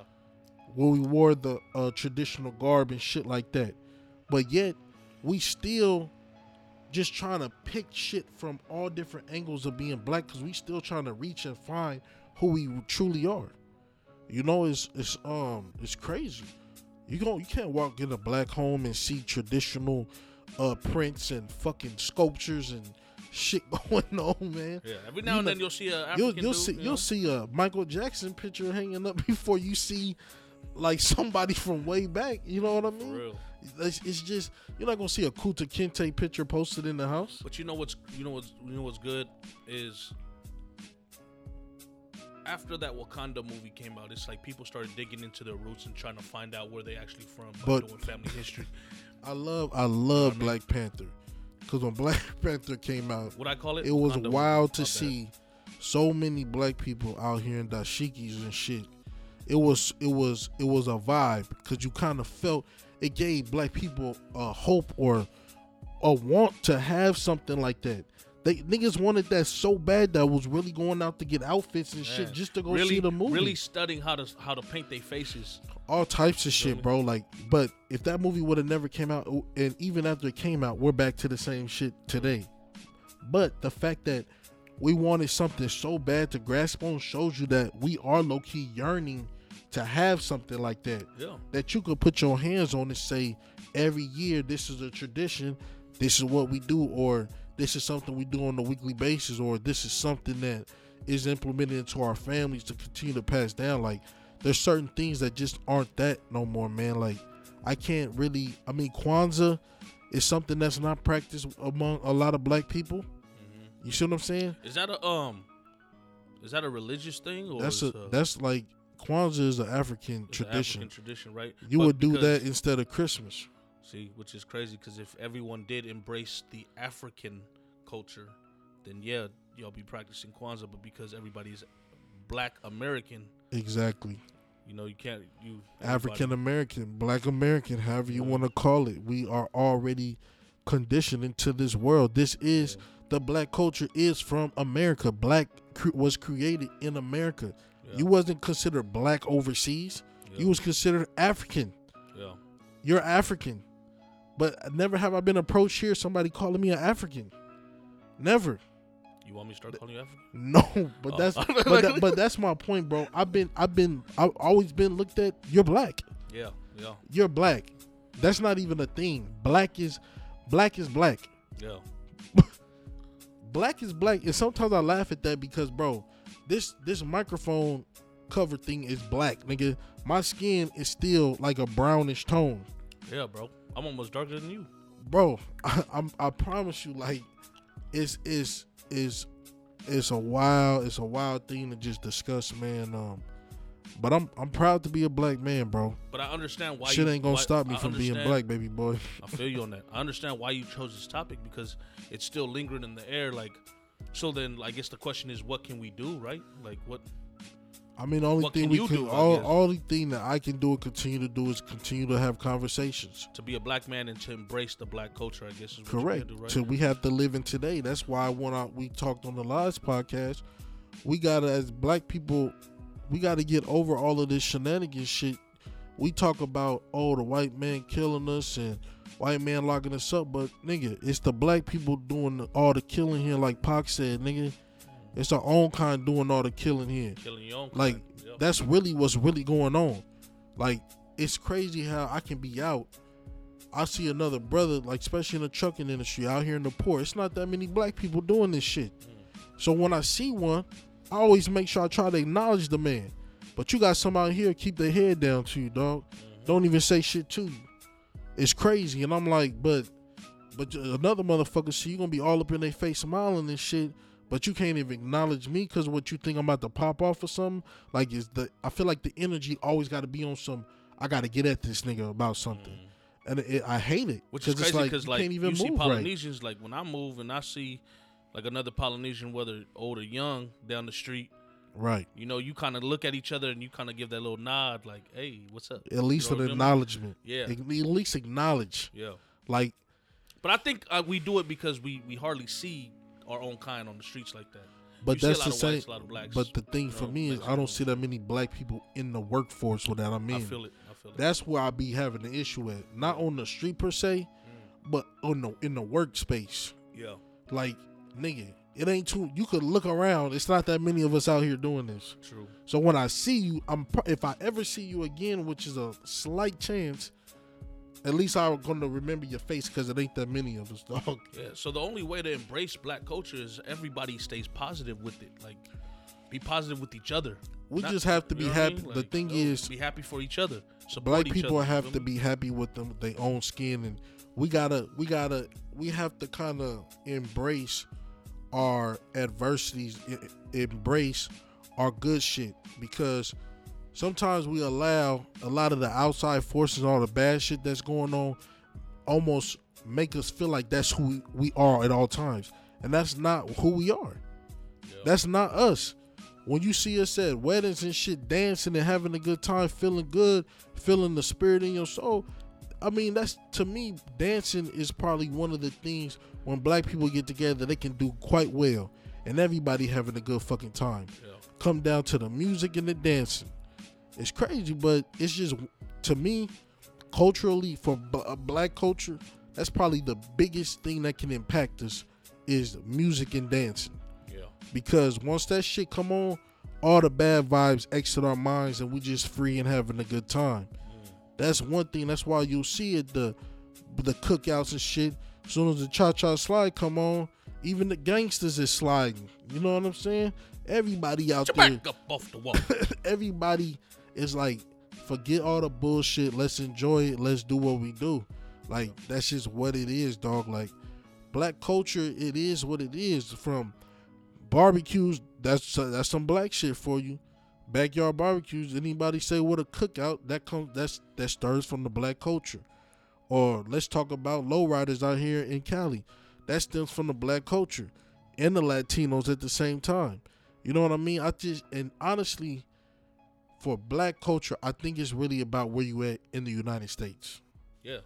where we wore the uh, traditional garb and shit like that. But yet, we still just trying to pick shit from all different angles of being black because we still trying to reach and find who we truly are. You know, it's it's um it's crazy. You go you can't walk in a black home and see traditional uh prints and fucking sculptures and shit going on, man. Yeah. Every now You and know- then you'll see a African You'll you'll dude, see you know? you'll see a Michael Jackson picture hanging up before you see like somebody from way back. You know what I For mean? real. It's, it's just you're not gonna see a Kunta Kinte picture posted in the house. But you know what's you know what's you know what's good is after that Wakanda movie came out, it's like people started digging into their roots and trying to find out where they actually from But- family history. I love I love I mean- Black Panther because when Black Panther came out, What I call it? it was wild to see so many black people out here in dashikis and shit. It was it was it was a vibe because you kind of felt it gave black people a hope or a want to have something like that. They niggas wanted that so bad that was really going out to get outfits and shit just to go really, see the movie. Really studying how to how to paint their faces. all types of shit, Really? bro. Like, but if that movie would have never came out, and even after it came out, we're back to the same shit today. But the fact that we wanted something so bad to grasp on shows you that we are low key yearning to have something like that. Yeah. That you could put your hands on and say, every year this is a tradition, this is what we do, or this is something we do on a weekly basis, or this is something that is implemented into our families to continue to pass down. Like, there's certain things that just aren't that no more, man. Like, I can't really. I mean, Kwanzaa is something that's not practiced among a lot of black people. hmm You see what I'm saying? Is that a um? Is that a religious thing or That's a uh, that's like Kwanzaa is an African it's an tradition. African tradition, right? You But would do that instead of Christmas. See, which is crazy because if everyone did embrace the African culture, then yeah, y'all be practicing Kwanzaa. But because everybody's Black American, Exactly. you know, you can't you African American, Black American, however you Yeah. want to call it. We are already conditioned into this world. This is Yeah. the black culture is from America. Black cre- was created in America. Yeah, You wasn't considered black overseas. You was considered African. yeah. You're African. But never have I been approached here somebody calling me an African. Never. You want me to start calling you African? No, but Oh. that's but, that, but that's my point, bro. I've been I've been I've always been looked at. You're black. Yeah, yeah, You're black. That's not even a thing. Black is black is black. yeah. Black is black. And sometimes I laugh at that because, bro, this this microphone cover thing is black, nigga. My skin is still like a brownish tone, Yeah, bro. I'm almost darker than you. bro. I, I'm I promise you, like, it's it's is it's a wild it's a wild thing to just discuss, man. Um, but I'm I'm proud to be a black man, bro. But I understand why Shit you, ain't gonna why- stop me I from being black, baby boy. I feel you on that. I understand why you chose this topic because it's still lingering in the air. Like, so then I guess the question is, what can we do, right? Like, what? I mean, the only What thing can we can, do, all, only thing that I can do and continue to do is continue to have conversations. to be a black man and to embrace the black culture, I guess is what Correct. do, right? So we have to live in today. That's why when I, we talked on the last podcast, we gotta as black people, we gotta get over all of this shenanigans shit. We talk about oh the white man killing us and white man locking us up, but nigga, it's the black people doing all the killing here, like Pac said, nigga. It's our own kind doing all the killing here. Killing your own Like. Yep. That's really what's really going on. Like it's crazy how I can be out. I see another brother, like especially in the trucking industry out here in the port. It's not that many black people doing this shit. Mm. So when I see one, I always make sure I try to acknowledge the man. But you got some out here keep their head down to you, dog. Mm-hmm. Don't even say shit to you. It's crazy, and I'm like, but, but another motherfucker see you gonna be all up in their face smiling and shit. But you can't even acknowledge me because what you think I'm about to pop off or something. Like is the I feel like the energy always got to be on some. I got to get at this nigga about something, and it, I hate it Which is crazy because you like, can't even you see move right. Polynesians like when I move and I see like another Polynesian, whether old or young, down the street. Right. You know, you kind of look at each other and you kind of give that little nod, like, "Hey, what's up?" At least know an what I mean? acknowledgement. Yeah, At least acknowledge. yeah, Like But I think uh, we do it because we we hardly see our own kind on the streets like that. But You that's the same. whites, a lot of blacks, but the thing you for know, me is I don't see that many black people in the workforce with that. I mean, I feel it. I feel it. that's where I be having the issue at. Not on the street per se, mm. but on the in the workspace. yeah. Like, nigga, it ain't too. You could look around. It's not that many of us out here doing this. True. So when I see you, I'm if I ever see you again, which is a slight chance, at least I'm gonna remember your face because it ain't that many of us, dog. Yeah. So the only way to embrace black culture is everybody stays positive with it. Like, be positive with each other. We Not- just have to be what I happy. mean? The Like, thing yo, is, be happy for each other. Support black people other, you have to be happy with them their own skin and we gotta we gotta we have to kind of embrace our adversities embrace our good shit because sometimes we allow a lot of the outside forces all the bad shit that's going on almost make us feel like that's who we, are at all times and that's not who we are Yeah. that's not us. When you see us at weddings and shit, dancing and having a good time, feeling good, feeling the spirit in your soul, I mean, that's to me, dancing is probably one of the things when black people get together, they can do quite well. And everybody having a good fucking time. Yeah. Come down to the music and the dancing. It's crazy, but it's just, to me, culturally, for b- a black culture, that's probably the biggest thing that can impact us is music and dancing Yeah. because once that shit come on, all the bad vibes exit our minds and we just free and having a good time. Mm. That's one thing. That's why you'll see it the the cookouts and shit. As soon as the cha cha slide come on, even the gangsters is sliding. You know what I'm saying? Everybody out Get there, back up off the wall. everybody is like, forget all the bullshit. Let's enjoy it. Let's do what we do. Like that's just what it is, dog. Like black culture, it is what it is. From barbecues, that's that's some black shit for you. Backyard barbecues. Anybody say what a cookout? That comes that's that stirs from the black culture. Or let's talk about lowriders out here in Cali. That stems from the black culture and the Latinos at the same time. You know what I mean? I just and honestly, for black culture, I think it's really about where you at in the United States. Yeah.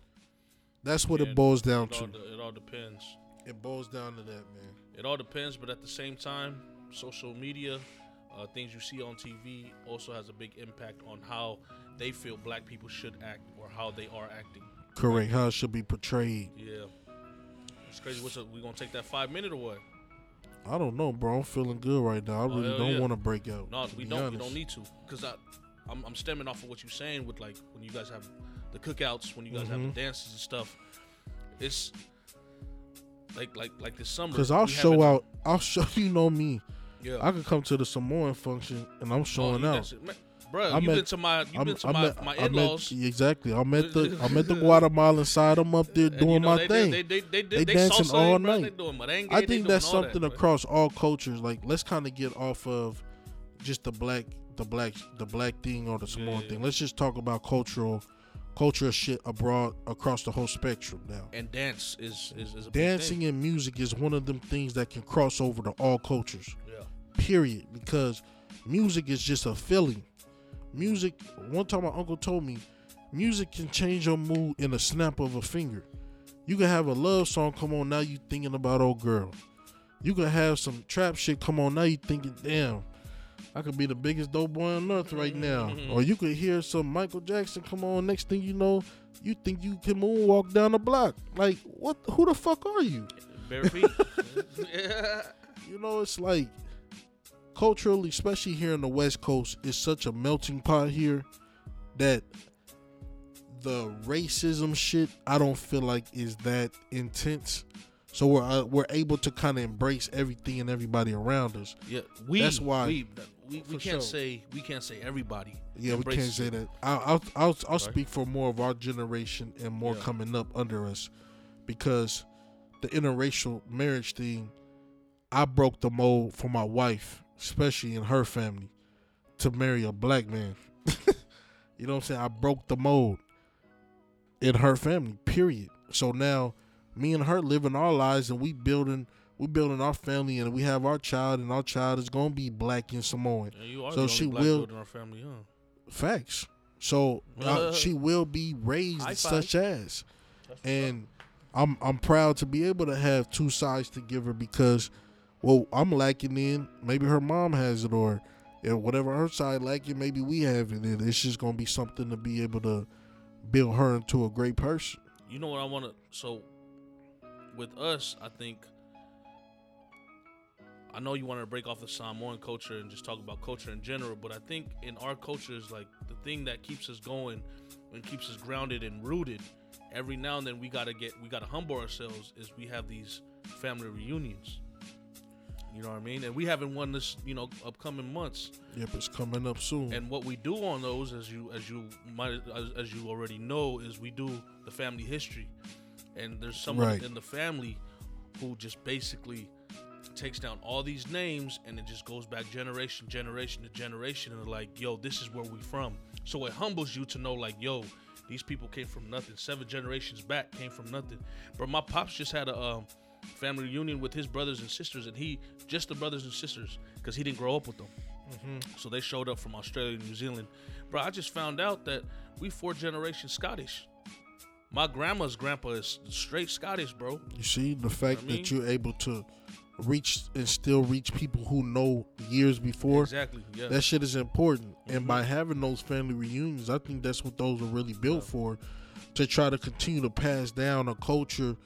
That's what Yeah, it boils down It to. it all depends. It boils down to that, man. It all depends, but at the same time, social media, uh, things you see on TV, also has a big impact on how they feel black people should act or how they are acting. Correct. How it should be portrayed. Yeah, it's crazy. What's up? We gonna take that five minute or what? I don't know, bro. I'm feeling good right now. I Oh, really hell don't yeah. want to break out. No, we don't. We don't need to, because I, I'm, I'm stemming off of what you're saying with like when you guys have the cookouts, when you guys have Mhm. the dances and stuff. It's like like like this summer. Cause I'll show out. I'll show you know me. Yeah, I could come to the Samoan function and I'm Oh, showing you out. Man, Bruh, I'm you at- been to my you I'm, been to I'm my, at- my I'm at- in-laws. exactly. I'm at the I'm at the Guatemalan side. I'm up there doing you know, my they, thing. They, they, they, they, They they, dancing salsa, all bro, night. doing merengue, I think that's that, something bro. across all cultures. Like let's kind of get off of just the black, the black, the black thing or the Samoan Yeah. thing. Let's just talk about cultural, cultural shit abroad across the whole spectrum now. And dance is is, is Dancing and music is one of them things that can cross over to all cultures. Yeah, Period. Because music is just a feeling. Music. One time my uncle told me, music can change your mood in a snap of a finger. You can have a love song come on now you thinking about old girl. You can have some trap shit come on now you thinking, damn, I could be the biggest dope boy on earth right now. Mm-hmm. Or you could hear some Michael Jackson come on. Next thing you know, you think you can moonwalk down the block. Like what? Who the fuck are you? bare feet. You know, it's like culturally, especially here in the West Coast, is such a melting pot here that the racism shit I don't feel like is that intense. So we're uh, we're able to kind of embrace everything and everybody around us. Yeah, we. That's why- we we, we can't sure. say we can't say everybody. Yeah, we can't say that. I'll I'll I'll, I'll Sorry. speak for more of our generation and more Yeah. coming up under us, because the interracial marriage thing, I broke the mold for my wife, especially in her family, to marry a black man. you know what I'm saying? I broke the mold in her family. Period. So now, me and her living our lives, and we building we building our family, and we have our child, and our child is gonna be black and Samoan. Yeah, you are So she will- family, huh? Facts. So uh, she will be raised such as, and I'm I'm proud to be able to have two sides to give her because, well, I'm lacking in. Maybe her mom has it, or whatever her side lacking, maybe we have it. And it's just gonna be something to be able to build her into a great person. You know what I want to? So, with us, I think. I know you want to break off the Samoan culture and just talk about culture in general, but I think in our culture is like the thing that keeps us going and keeps us grounded and rooted. Every now and then we gotta get we gotta humble ourselves is we have these family reunions. You know what I mean? And we haven't won this, you know, upcoming months. Yep, it's coming up soon. And what we do on those, as you as you might as, as you already know, is we do the family history. And there's someone Right. in the family who just basically takes down all these names and it just goes back generation, generation to generation, and like, yo, this is where we from. So it humbles you to know, like, yo, these people came from nothing. Seven generations back came from nothing. But my pops just had a um, family reunion with his brothers and sisters, and he just the brothers and sisters because he didn't grow up with them. So they showed up from Australia and New Zealand. Bro, I just found out that we four generations Scottish. My grandma's grandpa is straight Scottish, bro. You see the fact I mean- that you're able to reach and still reach people who know years before. Exactly. Yeah. That shit is important. And Mhm. by having those family reunions, I think that's what those are really built for to try to continue to pass down a culture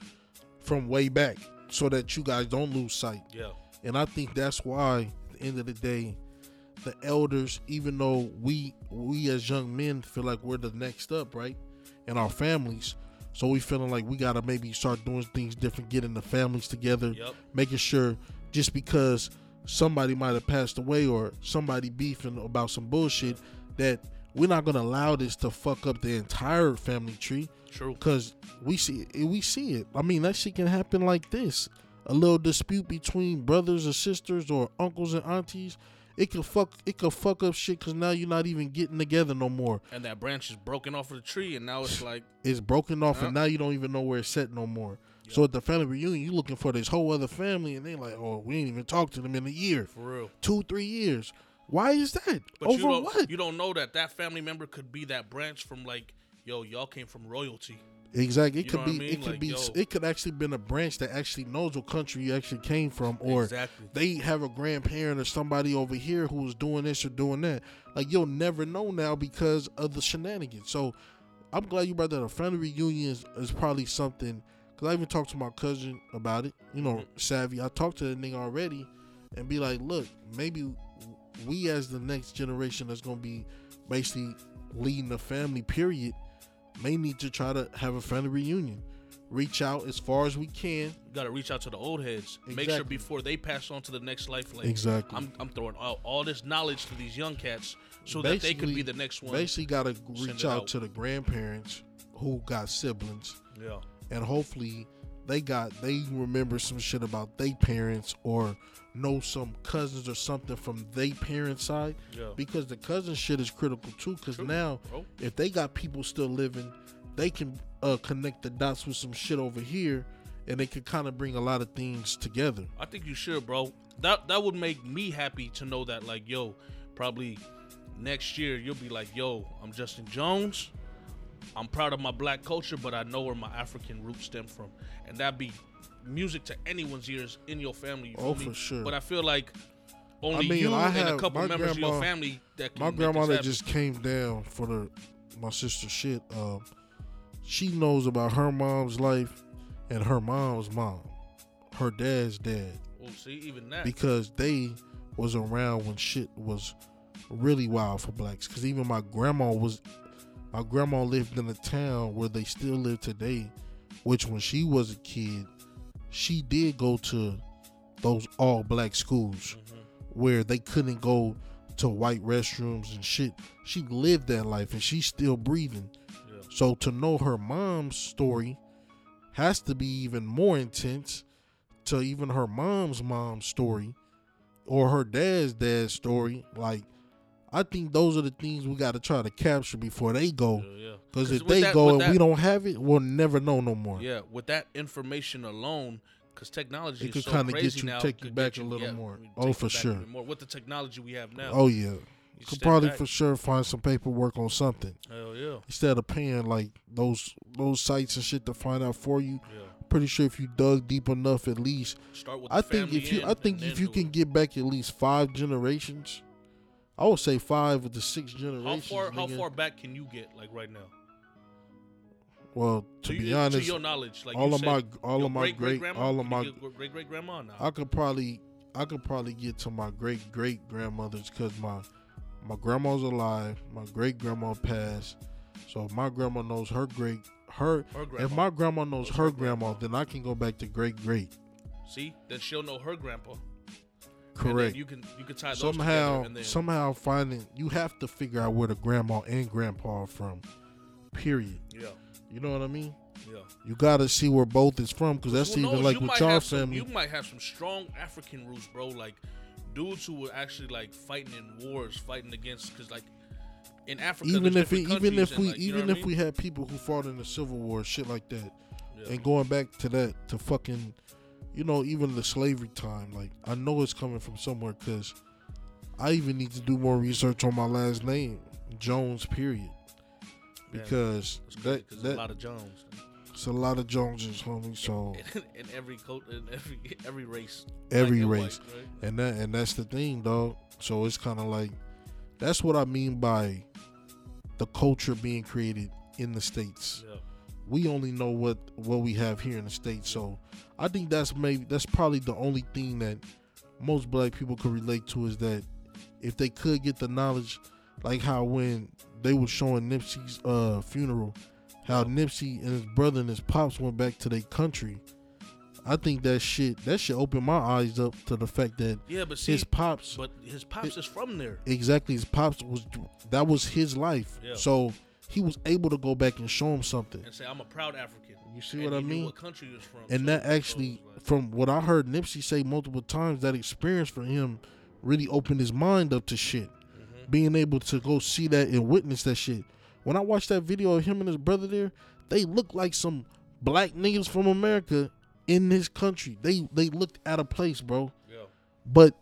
from way back so that you guys don't lose sight. yeah. And I think that's why at the end of the day, the elders, even though we we as young men feel like we're the next up, right? In our families. So we feeling like we gotta maybe start doing things different, getting the families together, Yep. making sure just because somebody might have passed away or somebody beefing about some bullshit that we're not gonna allow this to fuck up the entire family tree True. because we see it, we see it. I mean that shit can happen like this. A little dispute between brothers or sisters or uncles and aunties, it could fuck it could fuck up shit because now you're not even getting together no more. And that branch is broken off of the tree, and now it's like, It's broken off and now you don't even know where it's set no more. Yeah. So at the family reunion, you looking for this whole other family, and they like, oh, we ain't even talked to them in a year, for real. two, three years. Why is that? But Over you what? you don't know that that family member could be that branch from like, yo, y'all came from royalty. Exactly. It You could be. I mean? It could Like, be. yo. It could actually been a branch that actually knows what country you actually came from, or exactly. they have a grandparent or somebody over here who was doing this or doing that. Like you'll never know now because of the shenanigans. So I'm glad you brought that up. Family reunion is, is probably something. Cause I even talked to my cousin about it. You know, Mhm. savvy. I talked to the nigga already, and be like, look, maybe we as the next generation that's gonna be basically leading the family. Period. May need to try to have a family reunion. Reach out as far as we can. You gotta reach out to the old heads. Make sure before they pass on to the next life, like Exactly. I'm, I'm throwing all, all this knowledge to these young cats so that they could be the next one. Basically, got to reach out out. to the grandparents who got siblings, Yeah. and hopefully they got they remember some shit about their parents or know some cousins or something from their parents' side Yeah. because the cousin shit is critical too. Because now, bro. if they got people still living, they can uh, connect the dots with some shit over here, and they can kind of bring a lot of things together. I think you should, bro. That that would make me happy to know that, like, yo, probably next year you'll be like, yo, I'm Justin Jones. I'm proud of my black culture, but I know where my African roots stem from, and that'd be music to anyone's ears in your family. You Oh, feel me? for sure. But I feel like only mean, you I and a couple members of your family that My make grandma that just came down for the my sister's shit. Um, she knows about her mom's life and her mom's mom, her dad's dad, Oh, see, even that. because they was around when shit was really wild for blacks. Because even my grandma was, my grandma lived in a town where they still live today, which when she was a kid, she did go to those all black schools Mhm. where they couldn't go to white restrooms and shit. She lived that life and she's still breathing. Yeah. So to know her mom's story has to be even more intense to even her mom's mom's story or her dad's dad's story. Like, I think those are the things we got to try to capture before they go. Yeah, yeah. If they that- go and that- we don't have it, we'll never know no more. Yeah, with that information alone, because technology It is could so kinda get you- now, take you back get a little yeah, more. Oh, for sure. More with the technology we have now. Oh yeah, you could probably back. for sure find some paperwork on something Hell yeah, instead of paying like those those sites and shit to find out for you. yeah. pretty sure if you dug deep enough, at least Start with. I the think if you, I think if you can do get back at least five generations, I would say five of the six generations. how far how far back can you get like right now? Well, to you- be honest, to your knowledge, like all you of my all of my great great-great-grandma? all of my great great grandma now. I could probably I could probably get to my great great grandmothers because my my grandma's alive. My great grandma passed. So if my grandma knows her great her her if my grandma knows Knows her her grandma, grandma. then I can go back to great great. See, then she'll know her grandpa. Correct. you can you can tie those somehow then somehow finding you have to figure out where the grandma and grandpa are from. Period. yeah You know what I mean? yeah. You gotta see where both is from because that's even knows? like you with might y'all some- family. you might have some strong African roots, bro. Like dudes who were actually like fighting in wars, fighting against because like in Africa, even if we, even if we like, even if I we had people who fought in the Civil War, shit like that. Yeah. and going back to that to fucking, you know, even the slavery time. Like I know it's coming from somewhere because I even need to do more research on my last name, Jones. Period. Because It's crazy that that a lot of Jones it's a lot of Joneses, homie. So in, in every coat, in every every race, every and race. white, right? and that and that's the thing, dog. So it's kind of like that's what I mean by the culture being created in the states. Yeah. We only know what what we have here in the states. So I think that's maybe that's probably the only thing that most black people could relate to is that if they could get the knowledge, like how when they were showing Nipsey's uh, funeral, how Nipsey and his brother and his pops went back to their country. I think that shit that shit opened my eyes up to the fact that Yeah, but see, his pops but his pops is from there. exactly his pops was that was his life. Yeah. So he was able to go back and show him something. and say I'm a proud African. You see And what I mean? What country he was from? And too. that actually, like- from what I heard Nipsey say multiple times, that experience for him really opened his mind up to shit. Mhm. Being able to go see that and witness that shit. When I watched that video of him and his brother there, they looked like some black niggas from America in this country. They they looked out of place, bro. yeah. But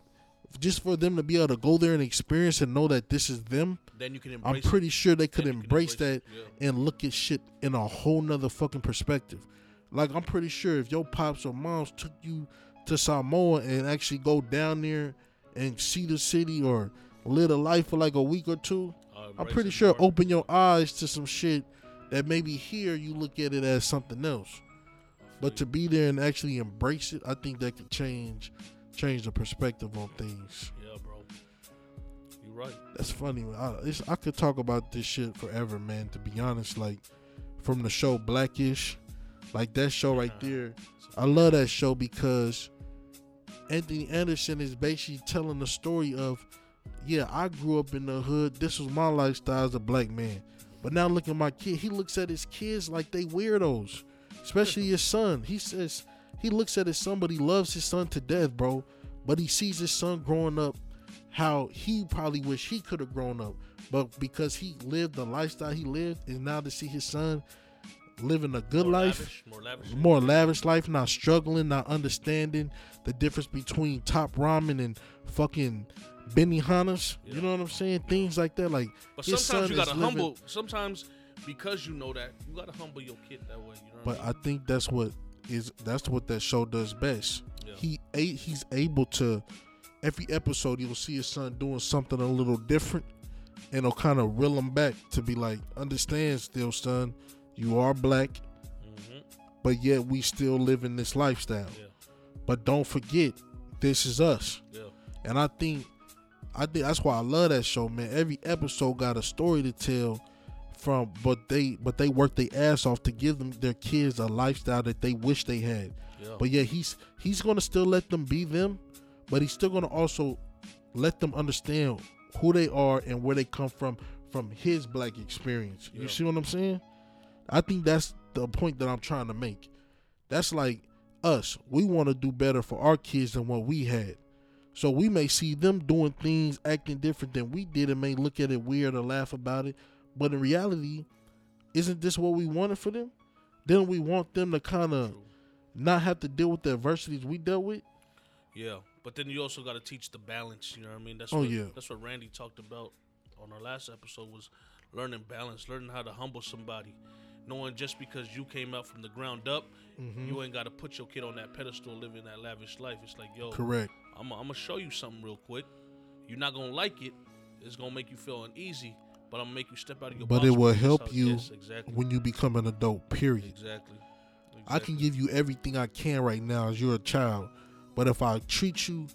just for them to be able to go there and experience and know that this is them, Then you can I'm embrace. it. pretty sure they could can embrace that. Yeah. and look at shit in a whole nother fucking perspective. Like I'm pretty sure if your pops or moms took you to Samoa and actually go down there and see the city or live a life for like a week or two, Uh, I'm pretty sure more. open your eyes to some shit that maybe here you look at it as something else. But to be there and actually embrace it, I think that could change change the perspective on things. Yeah, bro. You're right. That's funny. I, I could talk about this shit forever, man. To be honest, like from the show black-ish, like that show right there. I love that show because Anthony Anderson is basically telling the story of, yeah, I grew up in the hood. This was my lifestyle as a black man. But now look at my kid. He looks at his kids like they weirdos, especially his son. He says he looks at his son, but he loves his son to death, bro. But he sees his son growing up how he probably wish he could have grown up. But because he lived the lifestyle he lived, and now to see his son living a good More life, lavish, more lavish. more lavish life, not struggling, not understanding the difference between top ramen and fucking Benihanas. You know what I'm saying? Things like that. Like But his sometimes son you is gotta living- humble. Sometimes because you know that, you gotta humble your kid that way. You know what But I I think that's what is that's what that show does best. Yeah. He he's able to every episode you'll see his son doing something a little different and it'll kind of reel him back to be like, understand still, son, you are black, Mhm. but yet we still live in this lifestyle. Yeah. But don't forget, this is us. Yeah. And I think I think that's why I love that show, man. Every episode got a story to tell from but they but they work their ass off to give them their kids a lifestyle that they wish they had. Yeah. But yeah, he's he's gonna still let them be them, but he's still gonna also let them understand who they are and where they come from from his black experience. You Yeah. see what I'm saying? I think that's the point that I'm trying to make. That's like us. We want to do better for our kids than what we had. So we may see them doing things acting different than we did and may look at it weird or laugh about it. But in reality, isn't this what we wanted for them? Then we want them to kind of not have to deal with the adversities we dealt with. Yeah, but then you also got to teach the balance. You know what I mean? That's Oh, what, yeah. That's what Randy talked about on our last episode was learning balance, learning how to humble somebody, knowing just because you came up from the ground up, Mhm. you ain't got to put your kid on that pedestal, living that lavish life. It's like, yo, Correct. I'm, I'm gonna show you something real quick. You're not gonna like it. It's gonna make you feel uneasy, but I'm gonna make you step out of your. But it will help you Yes, exactly. When you become an adult, period. Exactly. I can give you everything I can right now as you're a child, but if I treat you,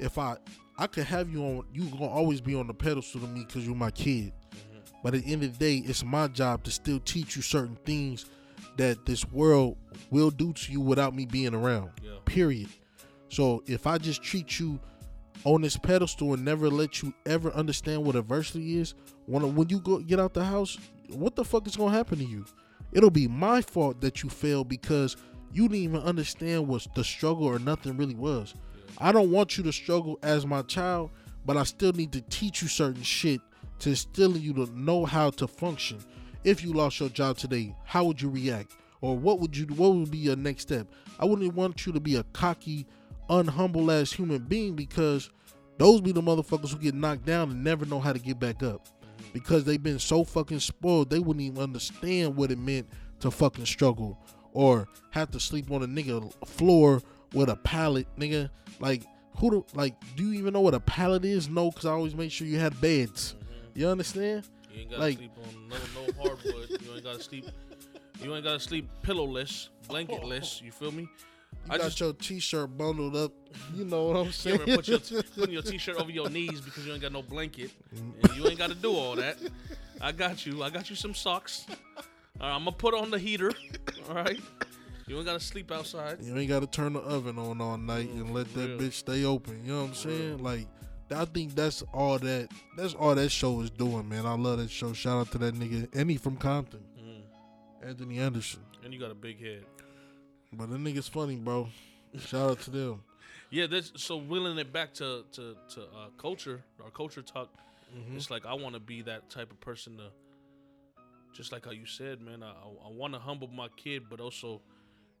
if I, I could have you on, you gonna always be on the pedestal to me because you're my kid. Mhm. But at the end of the day, it's my job to still teach you certain things that this world will do to you without me being around. Yeah. Period. So if I just treat you on this pedestal and never let you ever understand what adversity is, when when you go get out the house, what the fuck is gonna happen to you? It'll be my fault that you failed because you didn't even understand what the struggle or nothing really was. I don't want you to struggle as my child, but I still need to teach you certain shit to instill in you to know how to function. If you lost your job today, how would you react? Or what would you what would be your next step? I wouldn't want you to be a cocky, unhumble ass human being because those be the motherfuckers who get knocked down and never know how to get back up. Because they've been so fucking spoiled, they wouldn't even understand what it meant to fucking struggle or have to sleep on a nigga floor with a pallet, nigga. Like who do like do you even know what a pallet is? No, because I always make sure you had beds. Mhm. You understand? You ain't gotta Like- sleep on no no hardwood. you ain't gotta sleep. You ain't gotta sleep pillowless, blanketless. You feel me? You I got just your t-shirt bundled up. You know what I'm saying? ever put your putting your t-shirt over your knees because you ain't got no blanket. Mm. And you ain't got to do all that. I got you. I got you some socks. All right, I'm gonna put on the heater. All right. You ain't gotta sleep outside. You ain't got to turn the oven on all night Mm, and let that real. bitch stay open. You know what I'm saying? Like, I think that's all that that's all that show is doing, man. I love that show. Shout out to that nigga, he from Compton, Mm. Anthony Anderson. And you got a big head. But the nigga's funny, bro. Shout out to them. Yeah, this so wheeling it back to to to uh, culture, our culture talk. Mhm. It's like I want to be that type of person to, just like how you said, man. I I, I want to humble my kid, but also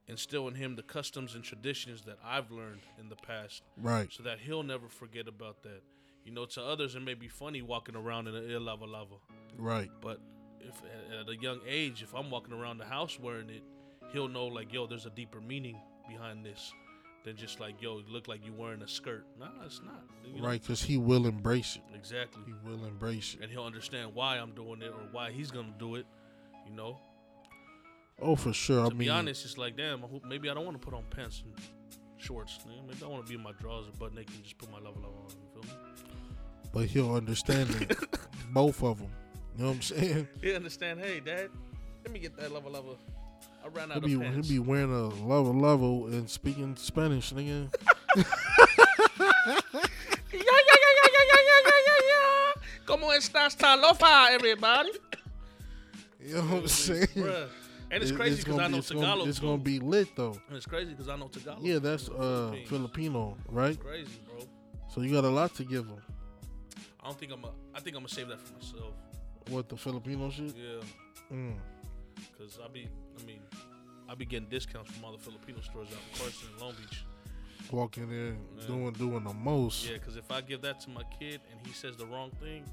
instill in him the customs and traditions that I've learned in the past, Right. so that he'll never forget about that. You know, to others it may be funny walking around in a ear lava lava, Right. but if at, at a young age, if I'm walking around the house wearing it, he'll know like, yo, there's a deeper meaning behind this than just like, yo, you look like you wearing a skirt. Nah, it's not. you know? Right. Because he will embrace it. Exactly. He will embrace it. and he'll understand why I'm doing it or why he's gonna do it. You know, Oh, for sure. I to mean, be honest, it's like, damn, maybe I don't want to put on pants and shorts. man. Maybe I want to be in my drawers and butt naked and just put my level on. You feel me? but he'll understand it. Both of them. You know what I'm saying? He understand. Hey, dad, let me get that level level. I ran He'll out be, of he'll be wearing a level level and speaking Spanish, nigga. yeah, yeah, yeah, yeah, yeah, yeah, yeah, yeah, yeah. Como estás, Talofa, everybody? You know what I'm saying? Bruh. And it's crazy because I know it's gonna- Tagalog. It's too. gonna be lit though. And it's crazy because I know Tagalog. Yeah, that's uh Philippines. Filipino, right? It's crazy, bro. So you got a lot to give them. I don't think I'm. A, I think I'm gonna save that for myself. What the Filipino shit? Yeah, Mm. because I be. I mean, I be getting discounts from all the Filipino stores out in Carson and Long Beach. Walk in there Yeah. doing doing the most. Yeah, because if I give that to my kid and he says the wrong thing,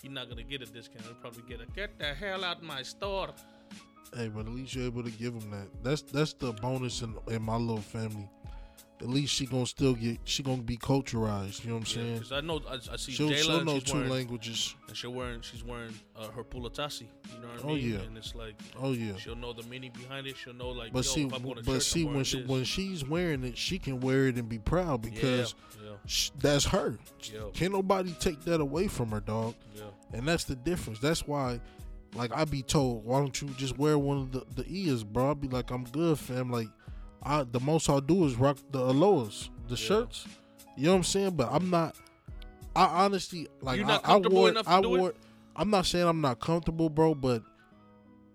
he's not gonna get a discount. He'll probably get a get the hell out my store. Hey, but at least you're able to give them that. That's that's the bonus in in my little family. At least she gonna still get. She gonna be culturalized. You know what I'm saying? Because I know I, I see She'll, Jayla she'll know two wearing, languages. and she's wearing she's wearing uh, her puletasi. You know what I Oh, mean? yeah. And it's like Oh yeah. she'll know the meaning behind it. She'll know like But see, if I'm going to but church, see when she this. when she's wearing it, she can wear it and be proud because yeah, sh- that's her. yeah, Can't nobody take that away from her, dog. yeah, And that's the difference. That's why, like, I be told, why don't you just wear one of the, the ears, bro? I be like, I'm good, fam. Like, I the most I'll do is rock the alohas, the Yeah. shirts. You know what I'm saying? But I'm not. I honestly like. You not I, I comfortable wore. enough to I do it? wore. I'm not saying I'm not comfortable, bro, but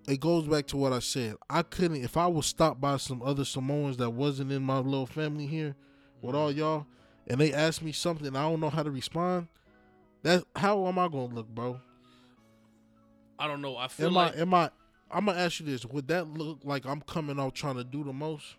it goes back to what I said. I couldn't if I was stopped by some other Samoans that wasn't in my little family here with mm-hmm. all y'all, and they asked me something I don't know how to respond. That how am I gonna look, bro? I don't know. I feel Am like I? Am I? I'm gonna ask you this: Would that look like I'm coming out trying to do the most?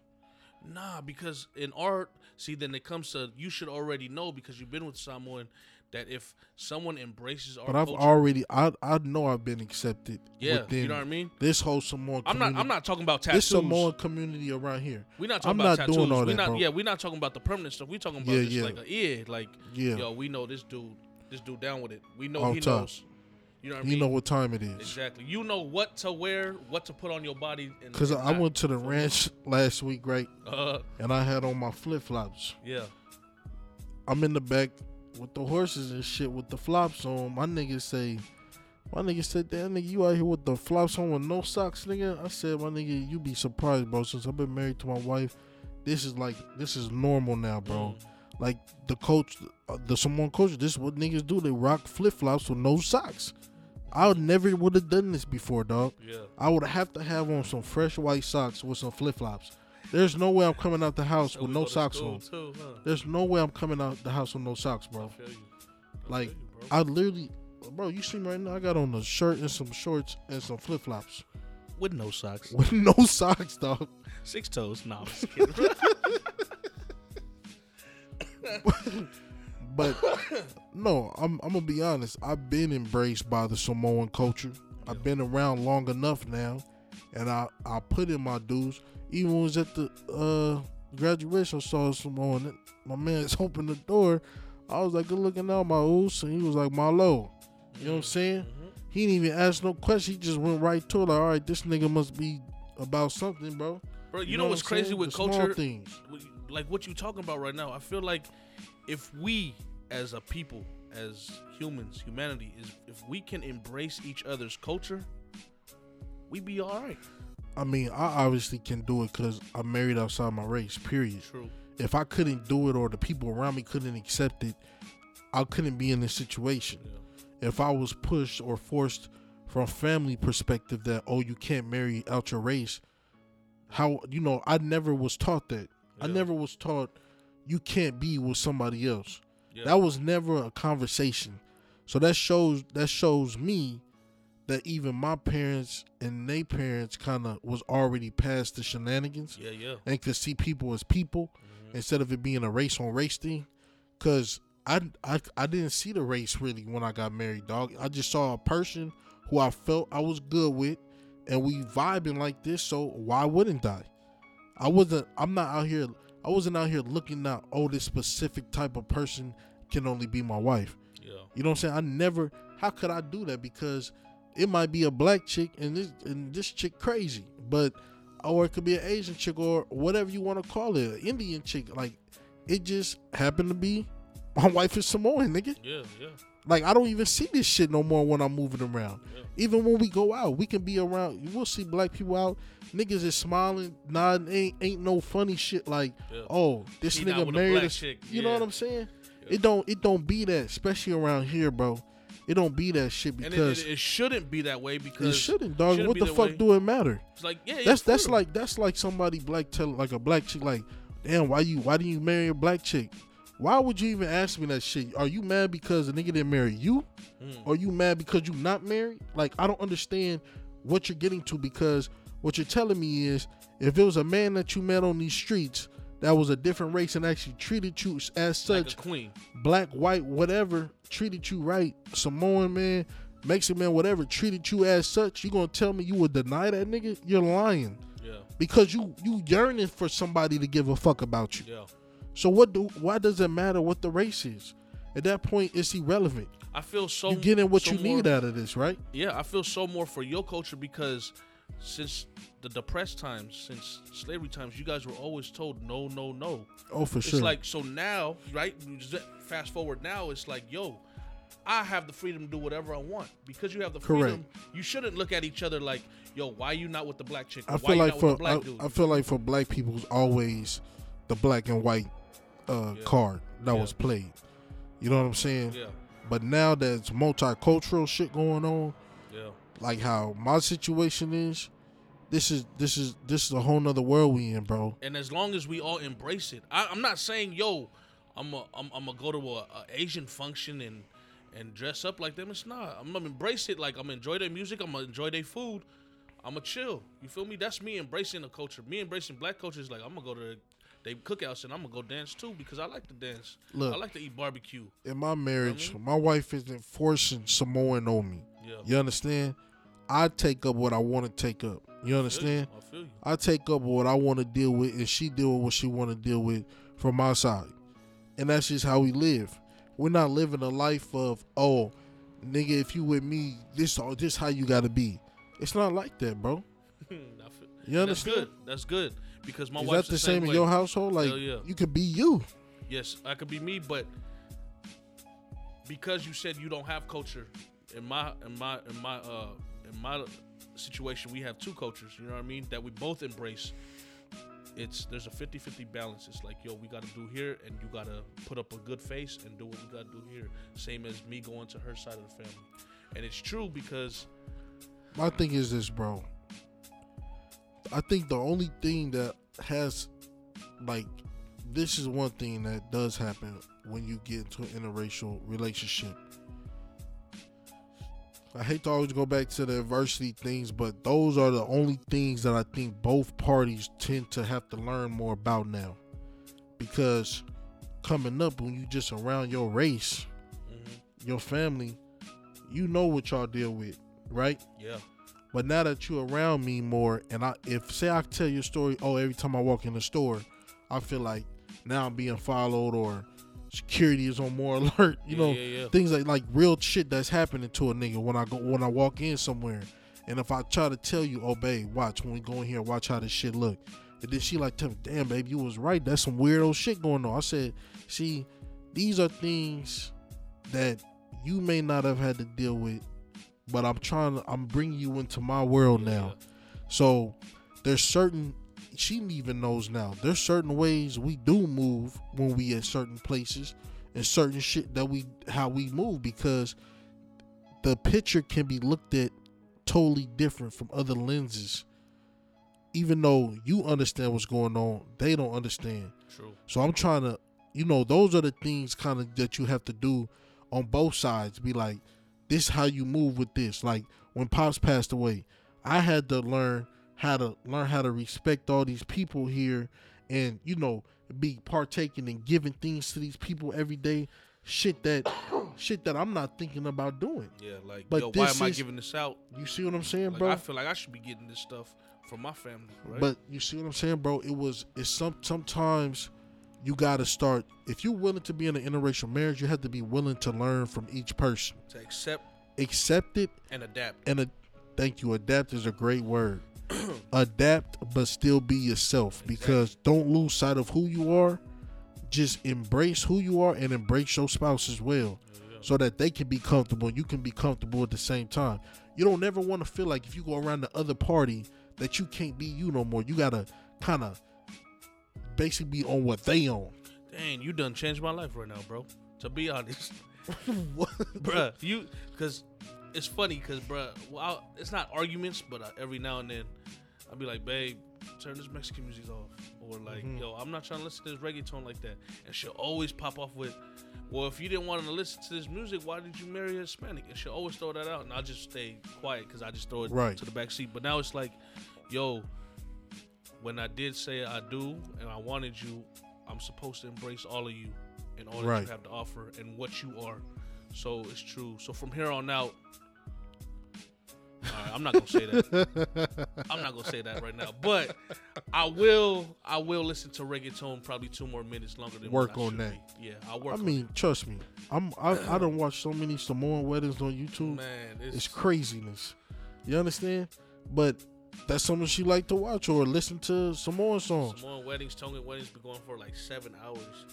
Nah, because in art, see, then it comes to you should already know because you've been with someone that if someone embraces our But I've culture, already, I I know I've been accepted. yeah, within you know what I mean. This whole Samoan I'm community. not. I'm not talking about tattoos. This. Samoan community around here. We're not talking I'm about not tattoos. doing all we that, not. bro. Yeah, we're not talking about the permanent stuff. We're talking about Yeah, just yeah. like a yeah, like Yeah, yo, we know this dude. This dude down with it. We know All he time. knows. You know what I you mean? know what time it is. exactly. You know what to wear, what to put on your body. and- Cause and I not. went to the ranch last week, right? Uh, And I had on my flip flops. yeah. I'm in the back with the horses and shit with the flops on. My niggas say, my nigga said, damn nigga, you out here with the flops on with no socks, nigga. I said, my nigga, you be surprised, bro. Since I've been married to my wife, this is like this is normal now, bro. Mm. Like the coach, uh, the Samoan coach, this is what niggas do. They rock flip flops with no socks. I would never would have done this before, dog. Yeah. I would have to have on some fresh white socks with some flip flops. There's no way I'm coming out the house So with no socks on. Too, huh? There's no way I'm coming out the house with no socks, I bro. feel you. I Like, feel you, bro. I literally, bro, you see me right now? I got on a shirt and some shorts and some flip flops with no socks, with no socks, dog. six toes. Nah, I'm just kidding. But no, I'm I'm gonna be honest. I've been embraced by the Samoan culture. I've been around long enough now, and I I put in my dues. Even when I was at the uh, graduation, I saw Samoan. My man's opened the door. I was like, "Good looking out, my oos," and he was like, "Malo." You know what I'm saying? Mhm. He didn't even ask no question. He just went right to it. Like, all right, this nigga must be about something, bro. Bro, you, know, what's what crazy saying? with The culture? things. like what you talking about right now. I feel like if we, as a people, as humans, humanity, is if we can embrace each other's culture, we be all right. I mean, I obviously can do it because I'm married outside my race. Period. True. If I couldn't do it, or the people around me couldn't accept it, I couldn't be in this situation. Yeah. If I was pushed or forced from family perspective that oh you can't marry out your race, how you know I never was taught that. I never was taught you can't be with somebody else. Yeah. That was never a conversation. So that shows that shows me that even my parents and they parents kind of was already past the shenanigans yeah, yeah. and could see people as people Mhm. instead of it being a race on race thing. Cause I, I I didn't see the race really when I got married, dog. I just saw a person who I felt I was good with, and we vibing like this. So why wouldn't I? I wasn't. I'm not out here. I wasn't out here looking out. Oh, this specific type of person can only be my wife. Yeah. You know what I'm saying? I never. How could I do that? Because it might be a black chick and this and this chick crazy, but or it could be an Asian chick or whatever you want to call it, an Indian chick. Like it just happened to be my wife is Samoan, nigga. Yeah, yeah. Like I don't even see this shit no more when I'm moving around. Yeah. Even when we go out, we can be around. You will see black people out. Niggas is smiling, nodding. Ain't ain't no funny shit like, Yeah. oh, this He nigga married. black a- chick. You know what I'm saying? Yeah. It don't it don't be that, especially around here, bro. It don't be that shit And it, because it, it shouldn't be that way because it, shouldn't, dog. shouldn't what the fuck way. do it matter? it's like yeah, That's yeah, that's true. like that's like somebody black tell like a black chick like, damn, why you why didn't you marry a black chick? Why would you even ask me that shit? Are you mad because the nigga didn't marry you? Mm. Or you mad because you not married? Like I don't understand what you're getting to because what you're telling me is if it was a man that you met on these streets that was a different race and actually treated you as such, like queen. black, white, whatever, treated you right, Samoan man, Mexican man, whatever, treated you as such, you gonna tell me you would deny that nigga? You're lying. Yeah, Because you you yearning for somebody to give a fuck about you. yeah. So what do why does it matter what the race is? At that point, it's irrelevant. I feel so. you getting what so you need out of this, right? Yeah, I feel so more for your culture because since the depressed times, since slavery times, you guys were always told no, no, no. Oh, for It's sure. It's like so now, right? Fast forward now, it's like, yo, I have the freedom to do whatever I want because you have the Correct. freedom. You shouldn't look at each other like, yo, why you not with the black chick? I why feel you like not for with the black I? I feel like for black people, it's always the black and white uh, Yeah. card that Yeah. was played. You know what I'm saying? yeah, But now there's multicultural shit going on, yeah, like how my situation is. This is this is this is a whole nother world we in, bro. and as long as we all embrace it, I, I'm not saying, yo, I'm a, I'm, I'm gonna go to a, a Asian function and and dress up like them. It's not. I'm gonna embrace it. Like I'm gonna enjoy their music. I'm gonna enjoy their food. I'm gonna chill. You feel me? That's me embracing the culture. Me embracing black culture is like I'm gonna go to the they cookouts, and I'm gonna go dance too because I like to dance. Look. I like to eat barbecue. In my marriage, mean? my wife isn't forcing Samoan on me. Yeah. You understand? I take up what I want to take up. You understand? I feel you. I take up what I want to deal with, and she deal with what she want to deal with from my side, and that's just how we live. We're not living a life of oh, nigga, if you with me, this all this how you got to be. It's not like that, bro. you feel- You That's good. That's good because my Is wife's that the same in your household? Like Hell yeah. you could be you. Yes, I could be me, but because you said you don't have culture, in my in my in my uh in my situation we have two cultures, you know what I mean, that we both embrace. It's there's a 50-50 balance. It's like, yo, we gotta do here and you gotta put up a good face and do what we gotta do here. Same as me going to her side of the family. And it's true because My thing is this, bro. I think the only thing that has, like, this is one thing that does happen when you get into an interracial relationship. I hate to always go back to the adversity things, but those are the only things that I think both parties tend to have to learn more about now. Because coming up, when you just around your race, mhm, your family, you know what y'all deal with, right? yeah, But now that you're around me more, and I, if say I tell your story, oh, every time I walk in the store, I feel like now I'm being followed or security is on more alert. You Yeah, know, yeah, yeah. things like like real shit that's happening to a nigga when I go when I walk in somewhere. And if I try to tell you, oh, babe, watch when we go in here, watch how this shit look. And then she like, tell me, damn, babe, you was right. That's some weirdo shit going on. I said, see, these are things that you may not have had to deal with, but I'm trying to, I'm bringing you into my world now. So there's certain, she even knows now, there's certain ways we do move when we at certain places and certain shit that we, how we move because the picture can be looked at totally different from other lenses. Even though you understand what's going on, they don't understand. True. So I'm trying to, you know, those are the things kind of that you have to do on both sides. Be like, this how you move with this. Like when Pops passed away, I had to learn how to learn how to respect all these people here, and you know, be partaking and giving things to these people every day. Shit that, shit that I'm not thinking about doing. Yeah, like But yo, why am I is- giving this out? You see what I'm saying, Like bro? I feel like I should be getting this stuff from my family, right? But you see what I'm saying, bro? It was it's some sometimes you gotta start if you're willing to be in an interracial marriage, you have to be willing to learn from each person. to accept Accept it and adapt. and a, thank you. Adapt is a great word. Adapt but still be yourself because don't lose sight of who you are. Just embrace who you are and embrace your spouse as well. So that they can be comfortable and you can be comfortable at the same time. You don't never want to feel like if you go around the other party that you can't be you no more. You gotta kind of basically be on what they on. Dang, you done changed my life right now, bro. To be honest, What? bruh, you because it's funny because bruh, well, I- it's not arguments, but uh, every now and then I'll be like, babe, turn this Mexican music off, or like, Mhm. yo, I'm not trying to listen to this reggaeton like that, and she'll always pop off with. Well, if you didn't want to listen to this music, why did you marry a Hispanic? And she'll always throw that out, and I'll just stay quiet because I just throw it Right. to the back seat. But now it's like, yo, when I did say I do and I wanted you, I'm supposed to embrace all of you and all that you have to offer and what you are. So it's true. So from here on out, right, I'm not gonna say that. I'm not gonna say that right now, but I will. I will listen to reggaeton probably two more minutes longer than Work on that. be. Yeah, I'll work. I mean, trust me. I'm I, I don't watch so many Samoan weddings on. YouTube. man, it's, It's craziness. You understand? But that's something she like to watch or listen to Samoan songs. Samoan weddings, Tongan weddings, be going for like seven hours.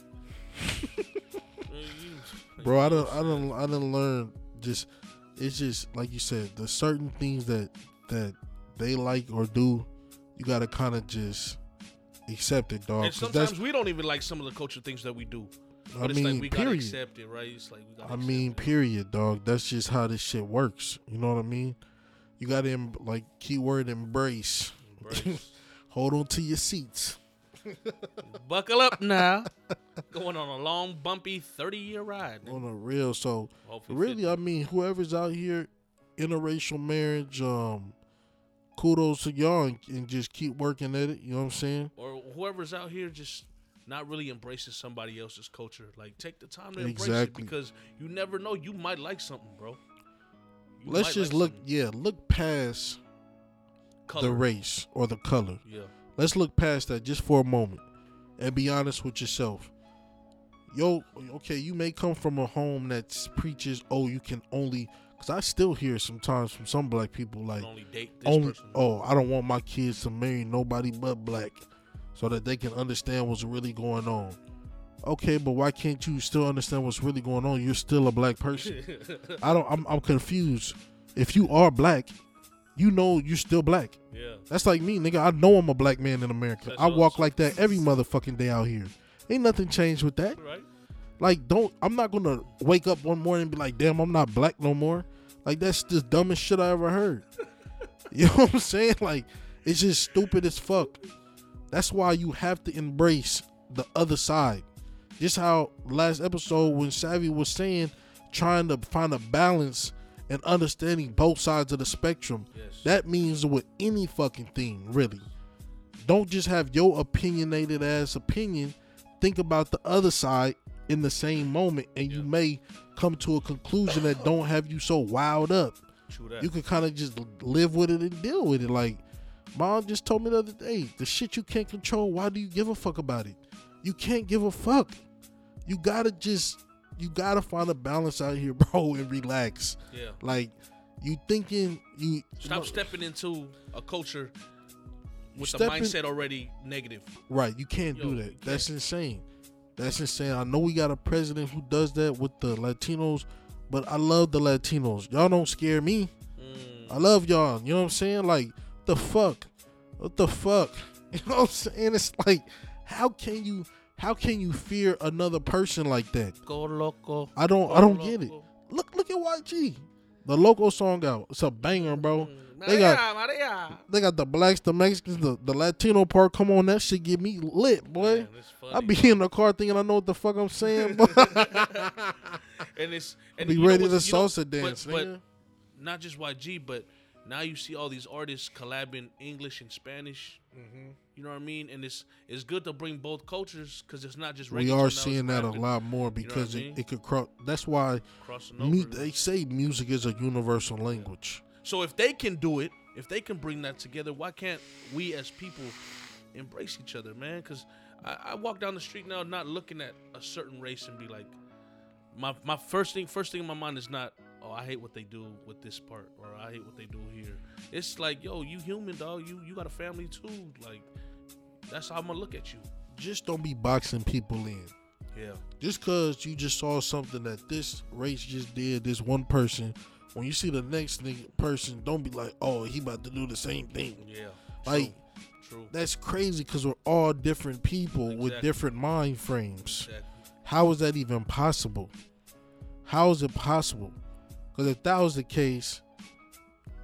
Bro, I don't I don't I don't learn just it's just like you said, the certain things that that they like or do, you gotta kinda just accept it, dog. And sometimes we don't even like some of the cultural things that we do. But I it's mean, like we gotta period. accept it, right? It's like we gotta I mean, it. period, dog. That's just how this shit works. You know what I mean? You gotta em- like keyword embrace. Embrace. Hold on to your seats. Buckle up now. Going on a long, bumpy 30 year ride. On a real, so Hopefully really, 50. I mean, whoever's out here, interracial marriage, um, kudos to y'all and, and just keep working at it. You know what I'm saying? or whoever's out here just not really embracing somebody else's culture. Like take the time to embrace it because you never know. You might like something, bro. Let's just like look, something. yeah, look past Color. the race or the color. Yeah. Let's look past that just for a moment and be honest with yourself. Yo, okay, you may come from a home that preaches, oh, you can only, because I still hear sometimes from some black people like, only date only, oh, I don't want my kids to marry nobody but black so that they can understand what's really going on. Okay, but why can't you still understand what's really going on? You're still a black person. I don't, I'm, I'm confused. If you are black, you know you're still black. yeah. That's like me, nigga. I know I'm a black man in America. That's I walk awesome. like that every motherfucking day out here. Ain't nothing changed with that. Right. Like, don't. I'm not gonna wake up one morning and be like, "Damn, I'm not black no more." Like, that's the dumbest shit I ever heard. you know what I'm saying? Like, it's just stupid as fuck. That's why you have to embrace the other side. Just how last episode when Savvy was saying, trying to find a balance and understanding both sides of the spectrum. Yes. That means with any fucking thing, really. Don't just have your opinionated ass opinion. Think about the other side in the same moment, and you may come to a conclusion that don't have you so wild up. You can kind of just live with it and deal with it. Like mom just told me the other day, the shit you can't control. Why do you give a fuck about it? You can't give a fuck. You gotta just, you gotta find a balance out here, bro, and relax. yeah. Like you thinking you Stop stepping into a culture with the stepping- mindset already negative. Right, you can't Yo, do that. can't. That's insane. That's insane. I know we got a president who does that with the Latinos, but I love the Latinos. Y'all don't scare me. Mm. I love y'all. You know what I'm saying? Like, the fuck? What the fuck? You know what I'm saying? It's like, how can you how can you fear another person like that? Go loco. I don't I don't get it. Look look at YG. The local song out. It's a banger, bro. Mm. They got-. They got the blacks, the Mexicans, the, the Latino part. Come on, that shit get me lit, boy. I be in the car thinking I know what the fuck I'm saying, but and it's and be ready to salsa dance, But, but not just YG, but now you see all these artists collabing English and Spanish. Mm-hmm. You know what I mean? And it's it's good to bring both cultures because it's not just race. we are seeing that a lot more know what I because mean? it, it could cross. That's why crossing over. mu- they say music is a universal language. So if they can do it, if they can bring that together, why can't we as people embrace each other, man? Because I, I walk down the street now, not looking at a certain race and be like, my my first thing, first thing in my mind is not, oh, I hate what they do with this part, or I hate what they do here. It's like, yo, you human, dog. You you got a family too. Like, that's how I'm gonna look at you. Just don't be boxing people in. Yeah. Just cause you just saw something that this race just did, this one person. When you see the next nigga person, don't be like, oh, he about to do the same thing. Yeah. Like True. That's crazy because we're all different people with different mind frames. Exactly. How is that even possible? How is it possible? Because if that was the case,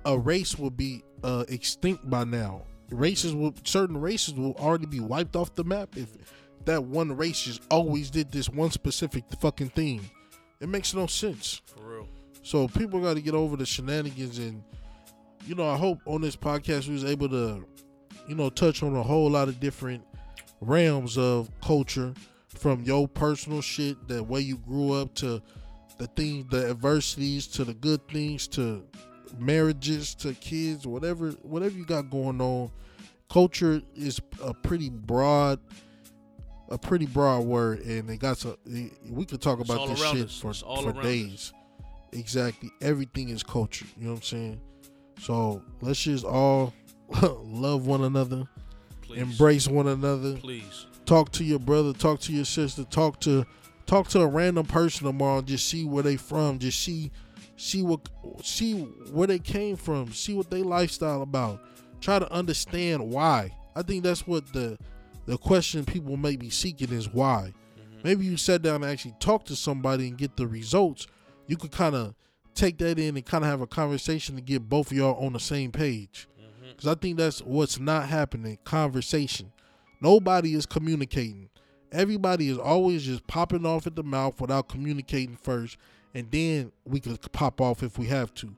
a race would be uh, extinct by now. Races will certain races will already be wiped off the map if that one race just always did this one specific fucking thing. It makes no sense. For real. So people got to get over the shenanigans and you know, I hope on this podcast we was able to you know touch on a whole lot of different realms of culture from your personal shit, the way you grew up to the things, the adversities to the good things to marriages to kids, whatever whatever you got going on. Culture is a pretty broad a pretty broad word and it got to we could talk about this shit us. for, for around us. days. Exactly. Everything is culture. You know what I'm saying? So let's just all love one another, Please. embrace one another, Please. talk to your brother, talk to your sister, talk to talk to a random person tomorrow, and just see where they from, just see see what see where they came from, see what they lifestyle about. Try to understand why. I think that's what the the question people may be seeking is why. Mhm. Maybe you sat down and actually talk to somebody and get the results. You could kind of take that in and kind of have a conversation to get both of y'all on the same page. Because I think that's what's not happening conversation. Nobody is communicating. Everybody is always just popping off at the mouth without communicating first. And then we could pop off if we have to.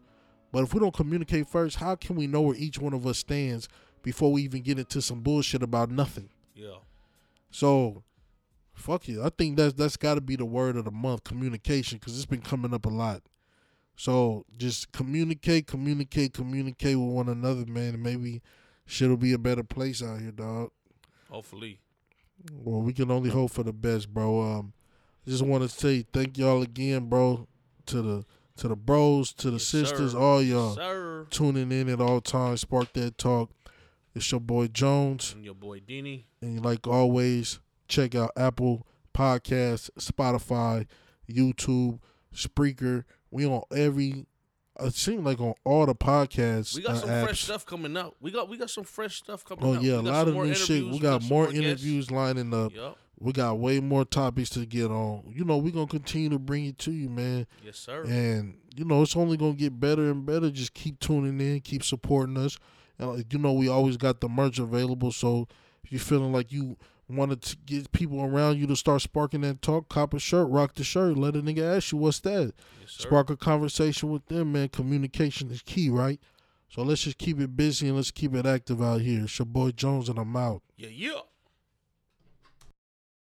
But if we don't communicate first, how can we know where each one of us stands before we even get into some bullshit about nothing? Yeah. So fuck you. I think that's that's got to be the word of the month, communication, because it's been coming up a lot. So just communicate, communicate, communicate with one another, man, and maybe shit'll be a better place out here, dog. Hopefully. Well, we can only hope for the best, bro. Um, just want to say thank y'all again, bro, to the to the bros, to the Yes, sisters, sir. all y'all Sir. tuning in at all times. Spark that talk. It's your boy Jones, And your boy Dini. and like always, check out Apple Podcasts, Spotify, YouTube, Spreaker. We on every. It seems like on all the podcasts. We got uh, some apps. fresh stuff coming out. We got we got some fresh stuff coming up. Oh out. yeah, a lot of new shit. We got some more guests. interviews lining up. Yup. We got way more topics to get on. You know, we're gonna continue to bring it to you, man. Yes, sir. And you know, it's only gonna get better and better. Just keep tuning in, keep supporting us. And you know, we always got the merch available. So if you're feeling like you wanted to get people around you to start sparking that talk, cop a shirt, rock the shirt, let a nigga ask you what's that. Yes. Spark a conversation with them, man. Communication is key, right? So let's just keep it busy and let's keep it active out here. It's your boy Jones and I'm out. Yeah, yeah.